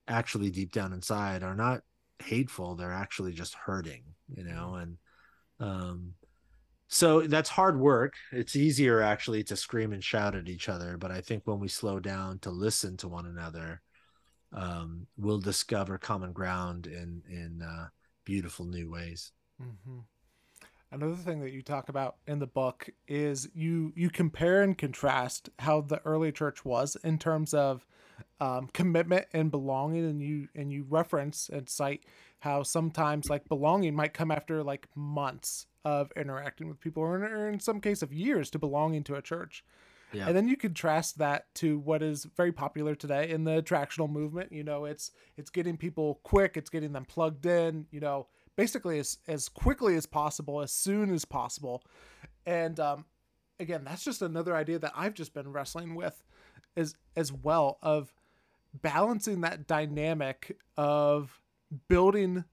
actually deep down inside are not hateful they're actually just hurting you know? And um so that's hard work. It's easier actually to scream and shout at each other but i think when we slow down to listen to one another um we'll discover common ground in in uh beautiful new ways hmm Another thing that you talk about in the book is you you compare and contrast how the early church was in terms of um, commitment and belonging, and you and you reference and cite how sometimes like belonging might come after like months of interacting with people, or in, or in some case of years to belonging to a church. Yeah And then you contrast that to what is very popular today in the attractional movement. You know, it's it's getting people quick, it's getting them plugged in, you know, basically as as quickly as possible, as soon as possible. And um again, that's just another idea that I've just been wrestling with as as well of balancing that dynamic of building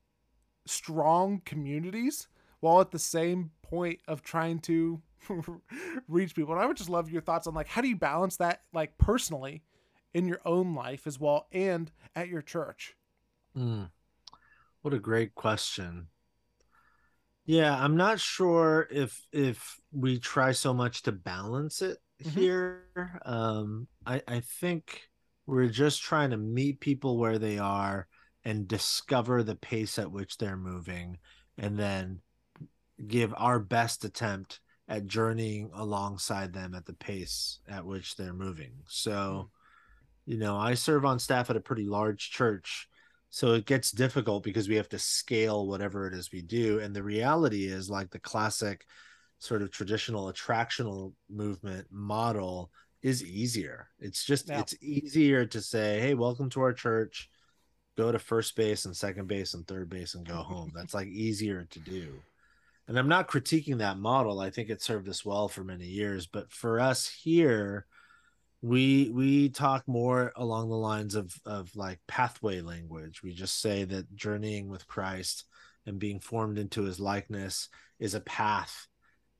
strong communities while at the same point of trying to [laughs] reach people. And I would just love your thoughts on like how do you balance that like personally in your own life as well and at your church. Mm. What a great question. Yeah, I'm not sure if if we try so much to balance it Mhm. here. Um, I I think we're just trying to meet people where they are and discover the pace at which they're moving, and then give our best attempt at journeying alongside them at the pace at which they're moving. Hmm. So, you know, I serve on staff at a pretty large church. So it gets difficult because we have to scale whatever it is we do. And the reality is, like the classic sort of traditional attractional movement model is easier. It's just, Yeah. it's easier to say, hey, welcome to our church. go to first base and second base and third base and go home. That's like easier to do. And I'm not critiquing that model. I think it served us well for many years, but for us here, we we talk more along the lines of of like pathway language. We just say that journeying with Christ and being formed into his likeness is a path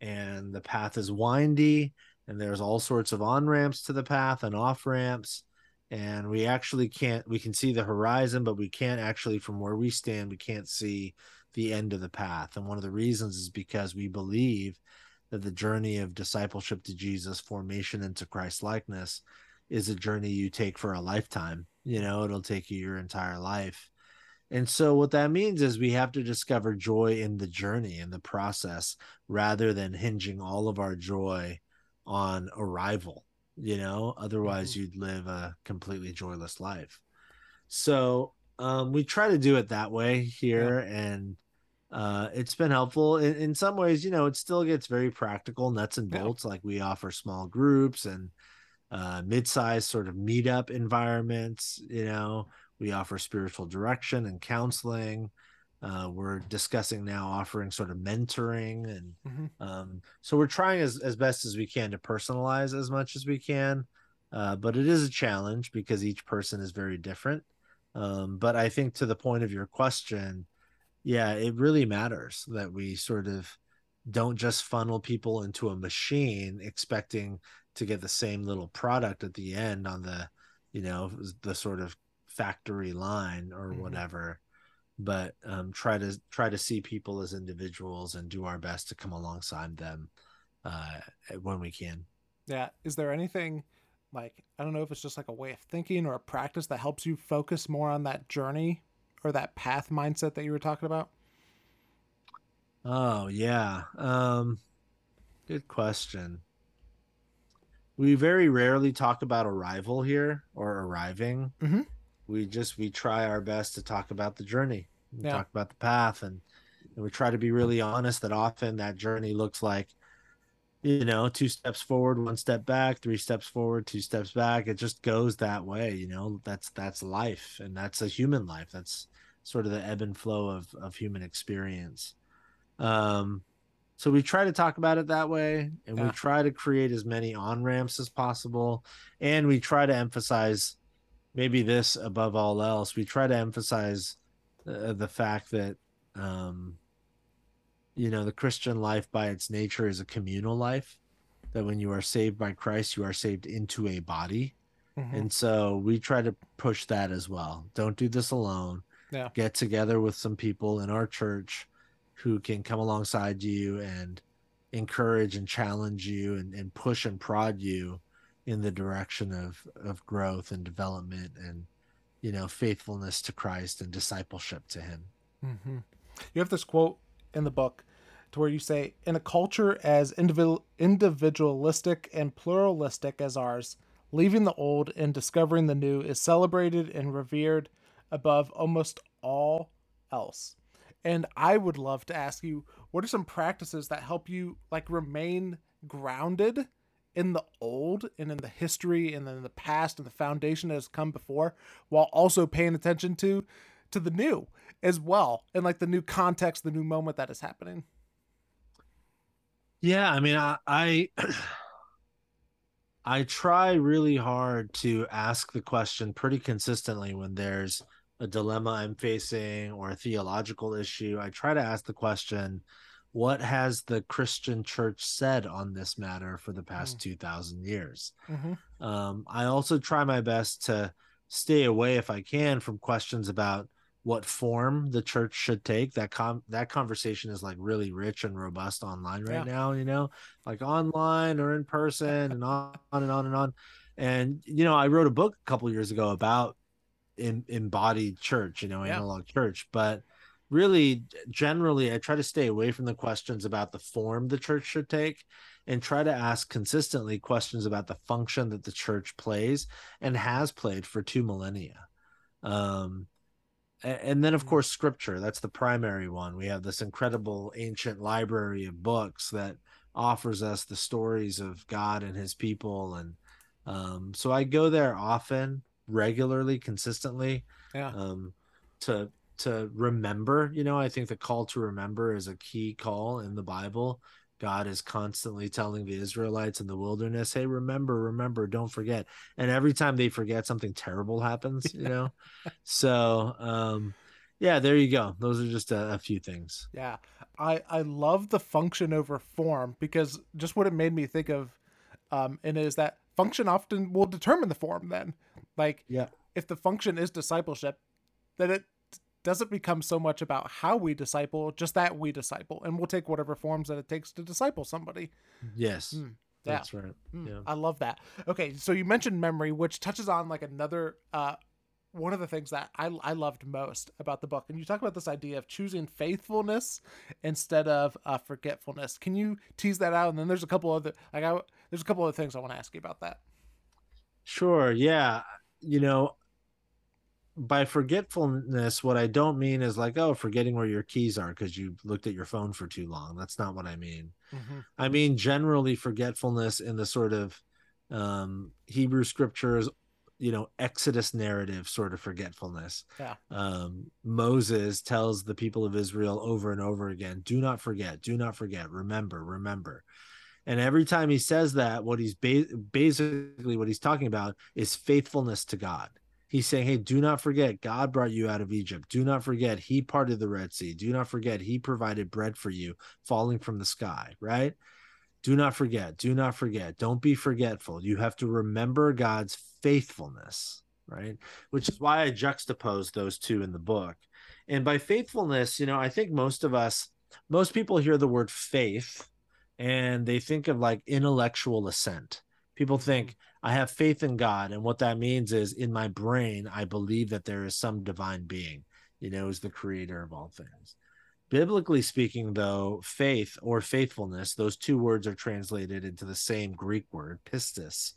and the path is windy and there's all sorts of on ramps to the path and off ramps and we actually can't we can see the horizon but we can't actually from where we stand we can't see the end of the path. And one of the reasons is because we believe that the journey of discipleship to jesus formation into christ likeness is a journey you take for a lifetime. You know it'll take you your entire life. And so what that means is we have to discover joy in the journey in the process rather than hinging all of our joy on arrival you know? Otherwise mm-hmm. you'd live a completely joyless life. So um, we try to do it that way here yeah. and uh, it's been helpful in, in, some ways you know it still gets very practical nuts and bolts yeah. like we offer small groups and uh, mid-sized sort of meetup environments you know we offer spiritual direction and counseling uh, we're discussing now offering sort of mentoring, and mm-hmm. um, so we're trying as, as best as we can to personalize as much as we can. Uh, but it is a challenge because each person is very different. Um, but I think to the point of your question, yeah, it really matters that we sort of don't just funnel people into a machine expecting to get the same little product at the end on the, you know, the sort of factory line or mm-hmm. whatever but um, try to try to see people as individuals and do our best to come alongside them uh, when we can. Yeah. Is there anything like I don't know if it's just like a way of thinking or a practice that helps you focus more on that journey or that path mindset that you were talking about? Oh yeah. Um, good question. We very rarely talk about arrival here or arriving. Mm-hmm we just we try our best to talk about the journey yeah. talk about the path and, and we try to be really honest that often that journey looks like you know two steps forward one step back three steps forward two steps back it just goes that way you know that's that's life and that's a human life that's sort of the ebb and flow of of human experience. Um so we try to talk about it that way and yeah. we try to create as many on ramps as possible and we try to emphasize maybe this above all else. We try to emphasize uh, the fact that um you know the christian life by its nature is a communal life that when you are saved by christ you are saved into a body. Mm-hmm. and so we try to push that as well. Don't do this alone yeah. get together with some people in our church who can come alongside you and encourage and challenge you and, and push and prod you in the direction of of growth and development and you know faithfulness to Christ and discipleship to Him. Mm-hmm. You have this quote in the book to where you say, "In a culture as individual individualistic and pluralistic as ours, leaving the old and discovering the new is celebrated and revered above almost all else." And I would love to ask you, what are some practices that help you like remain grounded in the old and in the history and in the past and the foundation that has come before while also paying attention to to the new as well and like the new context the new moment that is happening yeah i mean i i, [clears throat] I try really hard to ask the question pretty consistently when there's a dilemma i'm facing or a theological issue i try to ask the question what has the Christian church said on this matter for the past mm. 2000 years? Mm-hmm. Um, I also try my best to stay away, if I can, from questions about what form the church should take. That com- that conversation is like really rich and robust online right yeah. now, you know, like online or in person and on, on and on and on. And, you know, I wrote a book a couple years ago about in, embodied church, you know, yeah. analog church, but really generally i try to stay away from the questions about the form the church should take and try to ask consistently questions about the function that the church plays and has played for two millennia. Um, and then of mm-hmm. course scripture. That's the primary one. We have this incredible ancient library of books that offers us the stories of god and his people. And um, so i go there often regularly consistently yeah. um, to to remember you know i think the call to remember is a key call in the bible. God is constantly telling the israelites in the wilderness hey remember remember don't forget. And every time they forget something terrible happens you know? [laughs] So um yeah there you go. Those are just a, a few things. Yeah. I i love the function over form because just what it made me think of um and is that function often will determine the form then like yeah if the function is discipleship then it doesn't become so much about how we disciple, just that we disciple, and we'll take whatever forms that it takes to disciple somebody. Yes. Mm, yeah. That's right. Mm, yeah. I love that. Okay, so you mentioned memory, which touches on like another uh one of the things that I, I loved most about the book, and you talk about this idea of choosing faithfulness instead of uh, forgetfulness. Can you tease that out? And then there's a couple other like I there's a couple other things I want to ask you about that. Sure. Yeah. You know, by forgetfulness, what I don't mean is like, oh, forgetting where your keys are because you looked at your phone for too long. That's not what I mean. Mm-hmm. I mean generally forgetfulness in the sort of um, Hebrew scriptures, you know, Exodus narrative sort of forgetfulness. Yeah. Um, Moses tells the people of Israel over and over again, do not forget, do not forget, remember, remember. And every time he says that, what he's ba- basically what he's talking about is faithfulness to God He's saying, Hey, do not forget, God brought you out of Egypt. Do not forget, He parted the Red Sea. Do not forget, He provided bread for you falling from the sky, right? Do not forget. Do not forget. Don't be forgetful. You have to remember God's faithfulness, right? Which is why I juxtapose those two in the book. And by faithfulness, you know, I think most of us, most people hear the word faith and they think of like intellectual assent. People mm-hmm. think, I have faith in God. And what that means is in my brain, I believe that there is some divine being, you know, is the creator of all things. Biblically speaking, though, faith or faithfulness, those two words are translated into the same Greek word, pistis.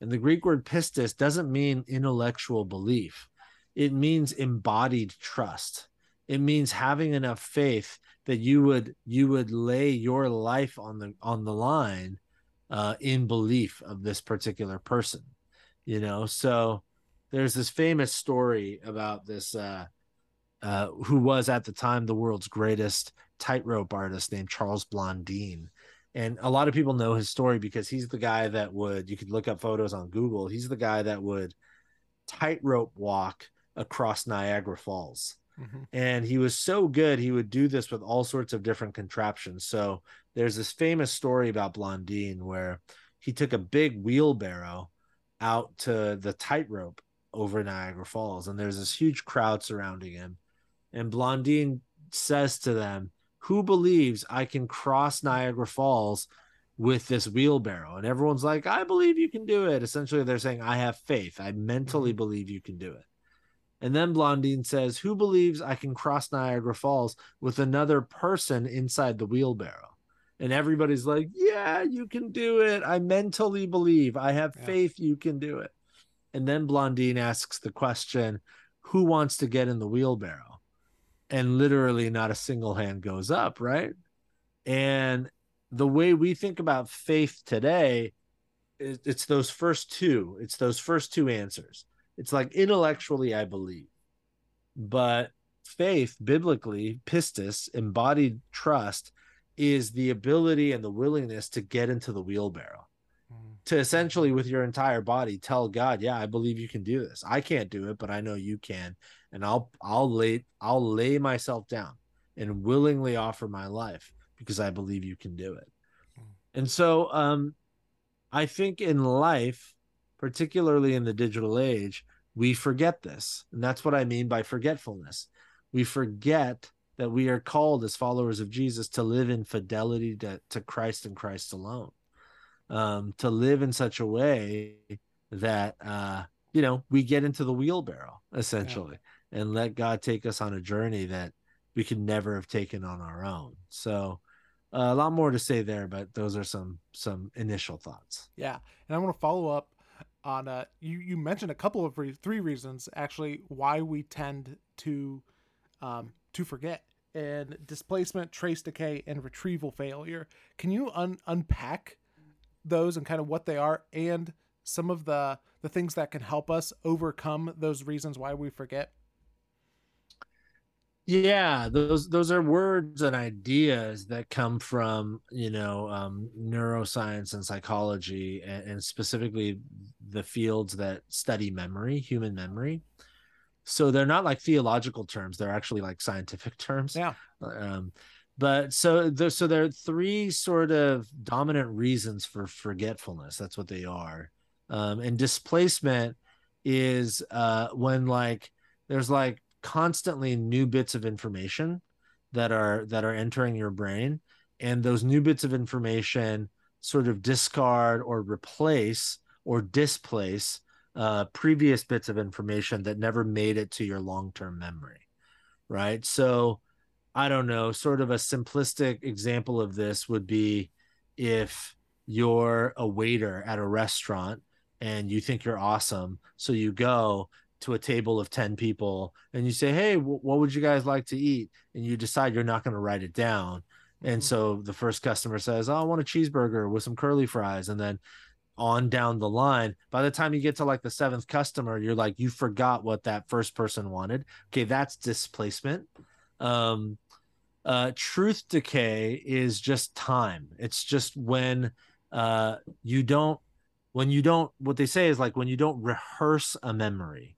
And the Greek word pistis doesn't mean intellectual belief, it means embodied trust. It means having enough faith that you would you would lay your life on the on the line uh, in belief of this particular person you know? So there's this famous story about this uh, uh, who was at the time the world's greatest tightrope artist named charles blondin. And a lot of people know his story because he's the guy that would you could look up photos on google he's the guy that would tightrope walk across niagara falls Mm-hmm. And he was so good, he would do this with all sorts of different contraptions. So there's this famous story about Blondine where he took a big wheelbarrow out to the tightrope over Niagara Falls, and there's this huge crowd surrounding him. And Blondine says to them, Who believes I can cross Niagara Falls with this wheelbarrow? And everyone's like, I believe you can do it. Essentially, they're saying, I have faith. I mentally mm-hmm. believe you can do it. And then Blondine says, Who believes I can cross Niagara Falls with another person inside the wheelbarrow? And everybody's like, Yeah, you can do it. I mentally believe. I have yeah. faith you can do it. And then Blondine asks the question, Who wants to get in the wheelbarrow? And literally, not a single hand goes up, right? And the way we think about faith today, it's those first two. It's those first two answers it's like intellectually I believe, but faith, biblically, pistis, embodied trust, is the ability and the willingness to get into the wheelbarrow. To essentially, with your entire body, tell God, "Yeah, I believe you can do this. I can't do it, but I know you can, and I'll I'll lay I'll lay myself down and willingly offer my life because I believe you can do it." Mm. And so, um, I think in life, particularly in the digital age, we forget this. And that's what I mean by forgetfulness. We forget that we are called as followers of Jesus to live in fidelity to, to Christ and Christ alone. Um, to live in such a way that uh, you know we get into the wheelbarrow essentially yeah. and let God take us on a journey that we could never have taken on our own. So uh, a lot more to say there, but those are some some initial thoughts. Yeah, and I want to follow up on uh, you you mentioned a couple of re- three reasons actually why we tend to um, to forget and displacement, trace decay, and retrieval failure. Can you un- unpack those and kind of what they are and some of the the things that can help us overcome those reasons why we forget? Yeah, those those are words and ideas that come from you know um, neuroscience and psychology, and, and specifically the fields that study memory, human memory. So they're not like theological terms; they're actually like scientific [laughs] terms. Yeah. Um, but so there, so there are three sort of dominant reasons for forgetfulness. That's what they are. Um, and displacement is uh, when like there's like constantly new bits of information that are that are entering your brain. And those new bits of information sort of discard or replace or displace uh, previous bits of information that never made it to your long-term memory right? So i don't know sort of a simplistic example of this would be if you're a waiter at a restaurant and you think you're awesome so you go to a table of 10 people and you say, Hey, w- what would you guys like to eat? And you decide you're not going to write it down. And mm-hmm. so the first customer says, Oh, I want a cheeseburger with some curly fries. And then on down the line, by the time you get to like the seventh customer, you're like, you forgot what that first person wanted. Okay, that's displacement. Um, uh, truth decay is just time. It's just when uh, you don't, when you don't, what they say is like when you don't rehearse a memory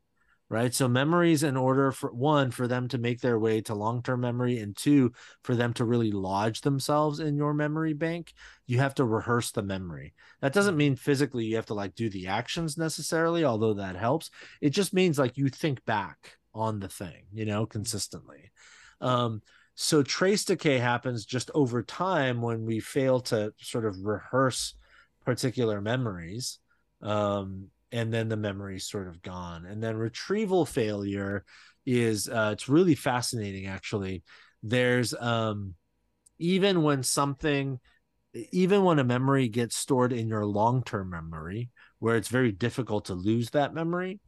right? So memories in order for one for them to make their way to long-term memory and two for them to really lodge themselves in your memory bank you have to rehearse the memory. That doesn't mean physically you have to like do the actions necessarily although that helps. It just means like you think back on the thing you know consistently. Um so trace decay happens just over time when we fail to sort of rehearse particular memories. Um and then the memory's sort of gone. And then retrieval failure is uh, it's really fascinating actually. There's um even when something even when a memory gets stored in your long-term memory where it's very difficult to lose that memory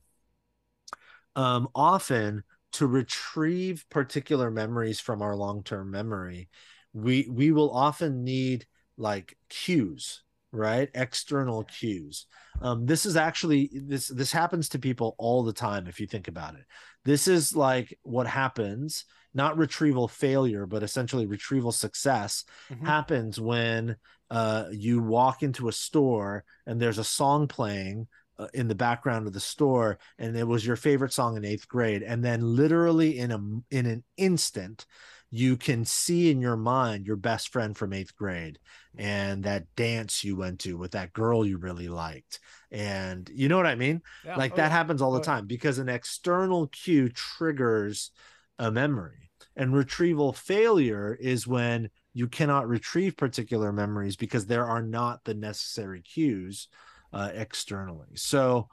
um often to retrieve particular memories from our long-term memory we we will often need like cues right? External cues. Um, this is actually this this happens to people all the time if you think about it. This is like what happens not retrieval failure but essentially retrieval success mm-hmm. happens when uh, you walk into a store and there's a song playing uh, in the background of the store and it was your favorite song in eighth grade and then literally in a in an instant you can see in your mind your best friend from eighth grade and that dance you went to with that girl you really liked. And you know what I mean? Yeah. Like oh, that yeah. happens all the oh, time because an external cue triggers a memory. And retrieval failure is when you cannot retrieve particular memories because there are not the necessary cues uh, externally. So,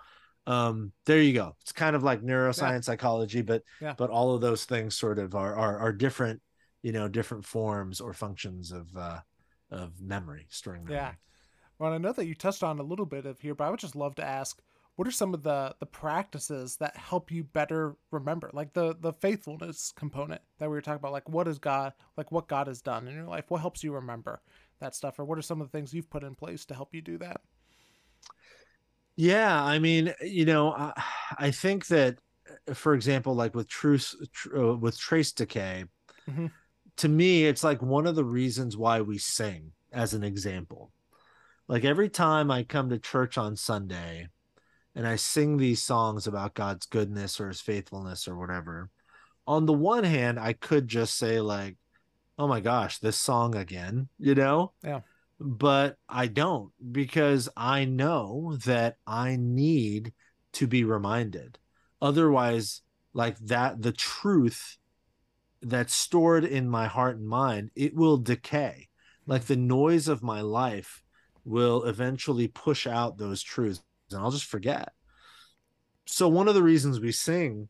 um there you go it's kind of like neuroscience yeah. psychology but yeah. but all of those things sort of are, are are different you know different forms or functions of uh of memory storing memory. Yeah. Well i know that you touched on a little bit of here but i would just love to ask what are some of the the practices that help you better remember? Like the the faithfulness component that we were talking about like what is god like what god has done in your life what helps you remember that stuff? Or what are some of the things you've put in place to help you do that? Yeah i mean you know i, I think that for example like with truth tr- uh, with trace decay mm-hmm to me, it's like one of the reasons why we sing, as an example. Like every time I come to church on Sunday and I sing these songs about God's goodness or his faithfulness or whatever, on the one hand, I could just say, like, oh my gosh, this song again, you know? Yeah. But I don't because I know that I need to be reminded. Otherwise, like that, the truth that's stored in my heart and mind, it will decay. Like the noise of my life will eventually push out those truths and I'll just forget. So, one of the reasons we sing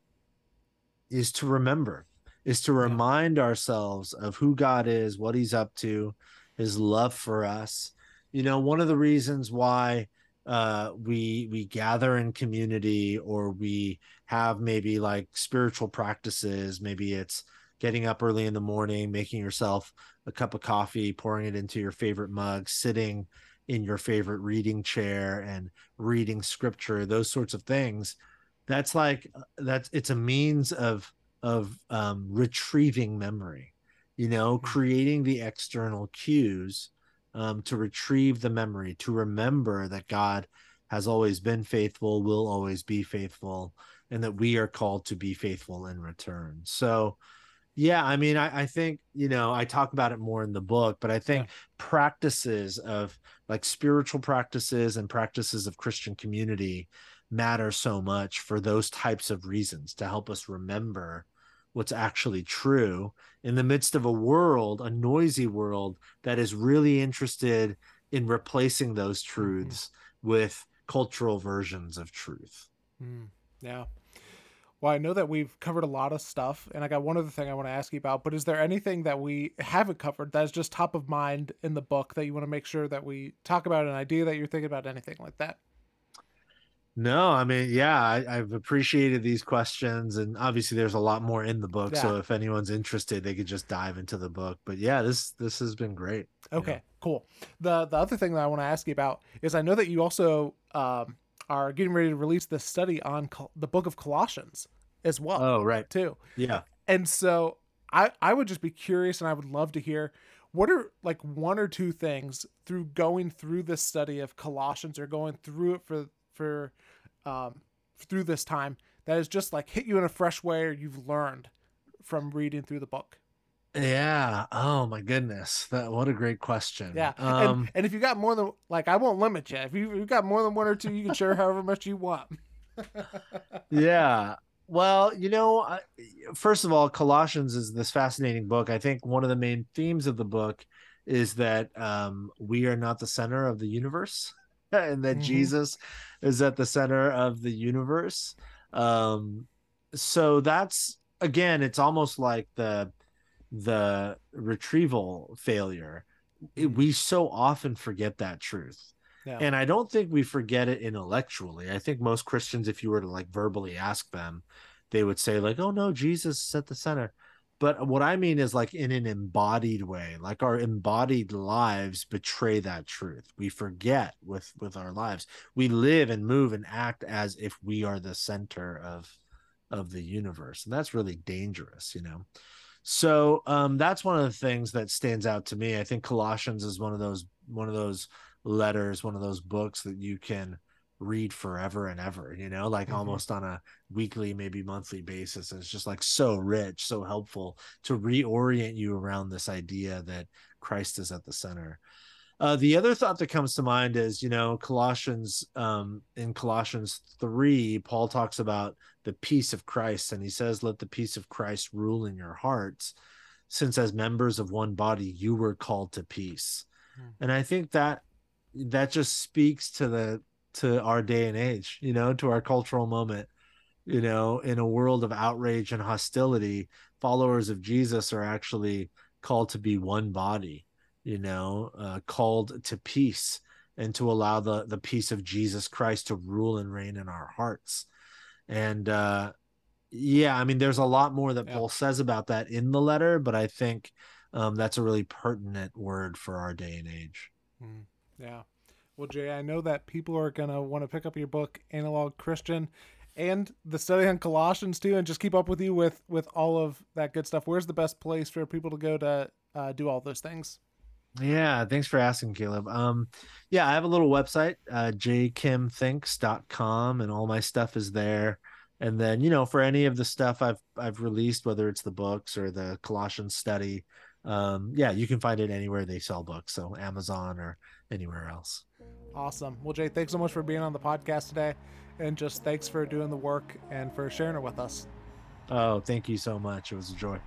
is to remember, is to remind ourselves of who God is, what He's up to, His love for us. You know, one of the reasons why uh, we we gather in community or we have maybe like spiritual practices, maybe it's getting up early in the morning, making yourself a cup of coffee, pouring it into your favorite mug, sitting in your favorite reading chair and reading scripture, those sorts of things. That's like that's it's a means of of um, retrieving memory, you know, creating the external cues um, to retrieve the memory, to remember that God has always been faithful, will always be faithful, and that we are called to be faithful in return. So, yeah, I mean, I, I think, you know, I talk about it more in the book, but I think yeah. practices of like spiritual practices and practices of Christian community matter so much for those types of reasons to help us remember what's actually true in the midst of a world, a noisy world that is really interested in replacing those mm-hmm. truths mm-hmm. with cultural versions of truth. Mm, yeah. Well, I know that we've covered a lot of stuff, and I got one other thing I want to ask you about. But is there anything that we haven't covered that is just top of mind in the book that you want to make sure that we talk about? An idea that you're thinking about, anything like that? No, I mean, yeah, I, have appreciated these questions, and obviously, there's a lot more in the book. Yeah. So if anyone's interested, they could just dive into the book. But yeah, this this has been great. Okay, know? cool. the The other thing that I want to ask you about is I know that you also um, are getting ready to release this study on Col- the book of Colossians as well. Oh, right. Too. Yeah. And so I I would just be curious and I would love to hear what are like one or two things through going through this study of Colossians or going through it for for um through this time that has just like hit you in a fresh way or you've learned from reading through the book. Yeah. Oh my goodness. That what a great question. Yeah. Um, and, and if you got more than like, I won't limit you. If you have got more than one or two, you can share however much you want. [laughs] yeah. Well, you know, first of all, Colossians is this fascinating book. I think one of the main themes of the book is that um, we are not the center of the universe, [laughs] and that mm-hmm. Jesus is at the center of the universe. Um, so that's again, it's almost like the the retrieval failure it, mm. we so often forget that truth. Yeah. and i don't think we forget it intellectually. I think most christians if you were to like verbally ask them they would say like oh no jesus is at the center. But what i mean is like in an embodied way like our embodied lives betray that truth. We forget with with our lives. We live and move and act as if we are the center of of the universe. And that's really dangerous you know so um, that's one of the things that stands out to me. I think Colossians is one of those one of those letters, one of those books that you can read forever and ever, you know, like mm-hmm. almost on a weekly, maybe monthly basis. And it's just like so rich, so helpful to reorient you around this idea that Christ is at the center. Uh, the other thought that comes to mind is, you know, Colossians, um, in Colossians 3, Paul talks about the peace of Christ, and he says, Let the peace of Christ rule in your hearts, since as members of one body, you were called to peace. Hmm. And I think that that just speaks to the to our day and age, you know, to our cultural moment. You know, in a world of outrage and hostility, followers of Jesus are actually called to be one body you know, uh, called to peace and to allow the the peace of Jesus Christ to rule and reign in our hearts. And uh, yeah, I mean, there's a lot more that yeah. Paul says about that in the letter, but I think um, that's a really pertinent word for our day and age. Mm, yeah. Well, Jay, I know that people are gonna want to pick up your book, Analog Christian, and the study on Colossians too, and just keep up with you with with all of that good stuff. Where's the best place for people to go to uh, do all those things? Yeah, thanks for asking, Caleb. Um, yeah, I have a little website, uh, jkimthinks.com, and all my stuff is there. And then, you know, for any of the stuff I've I've released, whether it's the books or the Colossians study, um, yeah, you can find it anywhere they sell books, so Amazon or anywhere else. Awesome. Well, Jay, thanks so much for being on the podcast today, and just thanks for doing the work and for sharing it with us. Oh, thank you so much. It was a joy.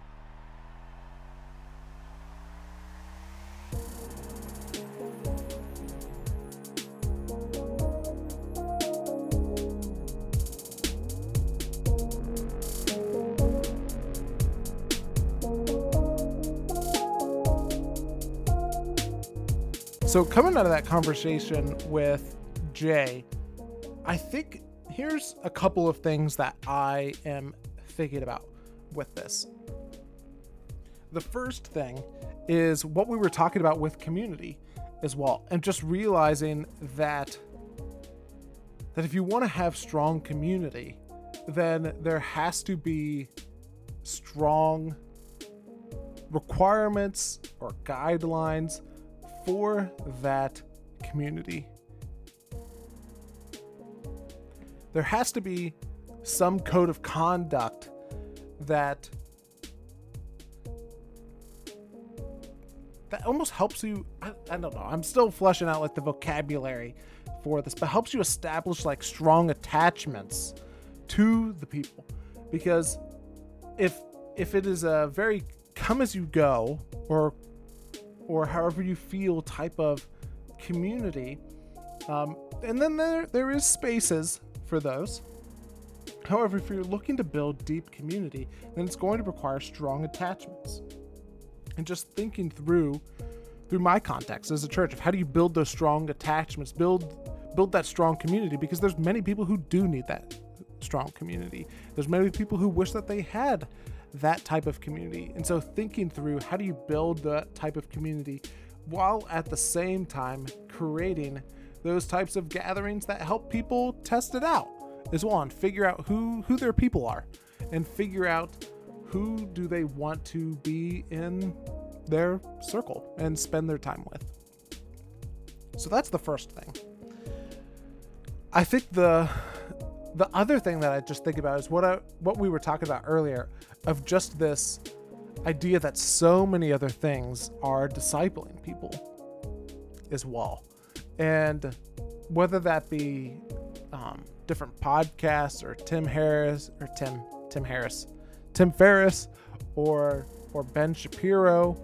So, coming out of that conversation with Jay, I think here's a couple of things that I am thinking about with this. The first thing is what we were talking about with community as well, and just realizing that that if you want to have strong community, then there has to be strong requirements or guidelines for that community. There has to be some code of conduct that that almost helps you I, I don't know i'm still fleshing out like the vocabulary for this but helps you establish like strong attachments to the people because if if it is a very come as you go or or however you feel type of community. Um, and then there there is spaces for those. However if you're looking to build deep community then it's going to require strong attachments. And just thinking through through my context as a church of how do you build those strong attachments build build that strong community because there's many people who do need that strong community. There's many people who wish that they had that type of community and so thinking through how do you build that type of community while at the same time creating those types of gatherings that help people test it out as well and figure out who who their people are and figure out who do they want to be in their circle and spend their time with. So that's the first thing. I think the the other thing that I just think about is what I what we were talking about earlier of just this idea that so many other things are discipling people as well. And whether that be um, different podcasts or Tim Harris or Tim Tim Harris, Tim Ferriss or or Ben Shapiro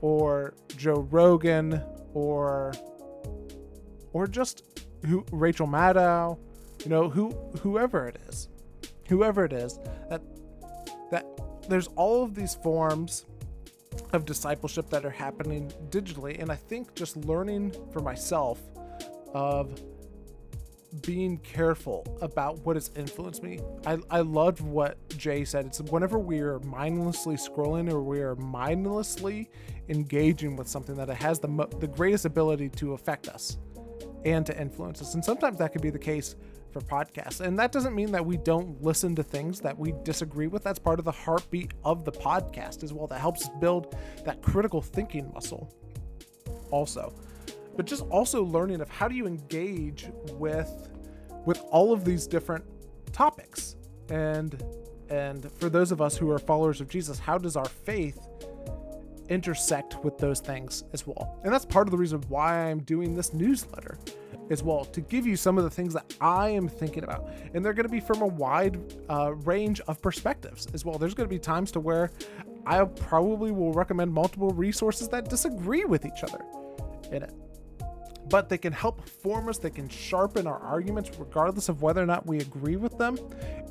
or Joe Rogan or or just who Rachel Maddow, you know, who whoever it is. Whoever it is that that there's all of these forms of discipleship that are happening digitally and I think just learning for myself of being careful about what has influenced me. I, I loved what Jay said. It's whenever we are mindlessly scrolling or we are mindlessly engaging with something that it has the, mo- the greatest ability to affect us and to influence us. And sometimes that could be the case for podcasts. And that doesn't mean that we don't listen to things that we disagree with. That's part of the heartbeat of the podcast as well. That helps build that critical thinking muscle also but just also learning of how do you engage with with all of these different topics and and for those of us who are followers of Jesus how does our faith intersect with those things as well and that's part of the reason why I'm doing this newsletter as well to give you some of the things that I am thinking about. And they're going to be from a wide uh, range of perspectives as well. There's going to be times to where I probably will recommend multiple resources that disagree with each other in it. But they can help form us, they can sharpen our arguments regardless of whether or not we agree with them,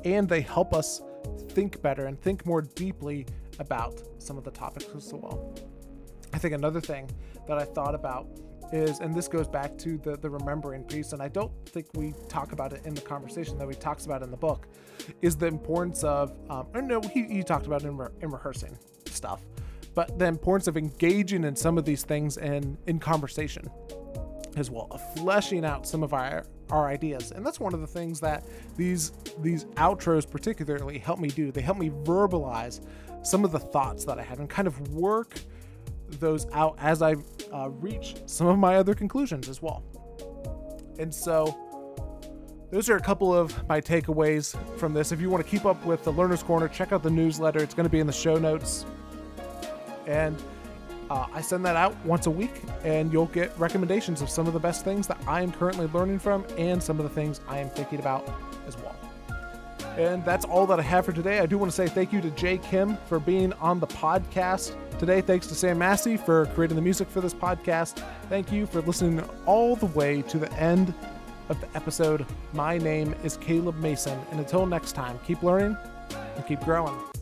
and they help us think better and think more deeply about some of the topics as well. I think another thing that I thought about is, and this goes back to the, the remembering piece, and I don't think we talk about it in the conversation that we talks about in the book, is the importance of, um, no, he, he talked about in, re- in rehearsing stuff, but the importance of engaging in some of these things in, in conversation as well, of fleshing out some of our our ideas. And that's one of the things that these these outros particularly help me do. They help me verbalize some of the thoughts that I have and kind of work those out as I uh, reach some of my other conclusions as well. And so those are a couple of my takeaways from this. If you want to keep up with the Learner's Corner, check out the newsletter. It's going to be in the show notes. And uh, I send that out once a week, and you'll get recommendations of some of the best things that I am currently learning from and some of the things I am thinking about as well. And that's all that I have for today. I do want to say thank you to Jay Kim for being on the podcast today. Thanks to Sam Massey for creating the music for this podcast. Thank you for listening all the way to the end of the episode. My name is Caleb Mason, and until next time, keep learning and keep growing.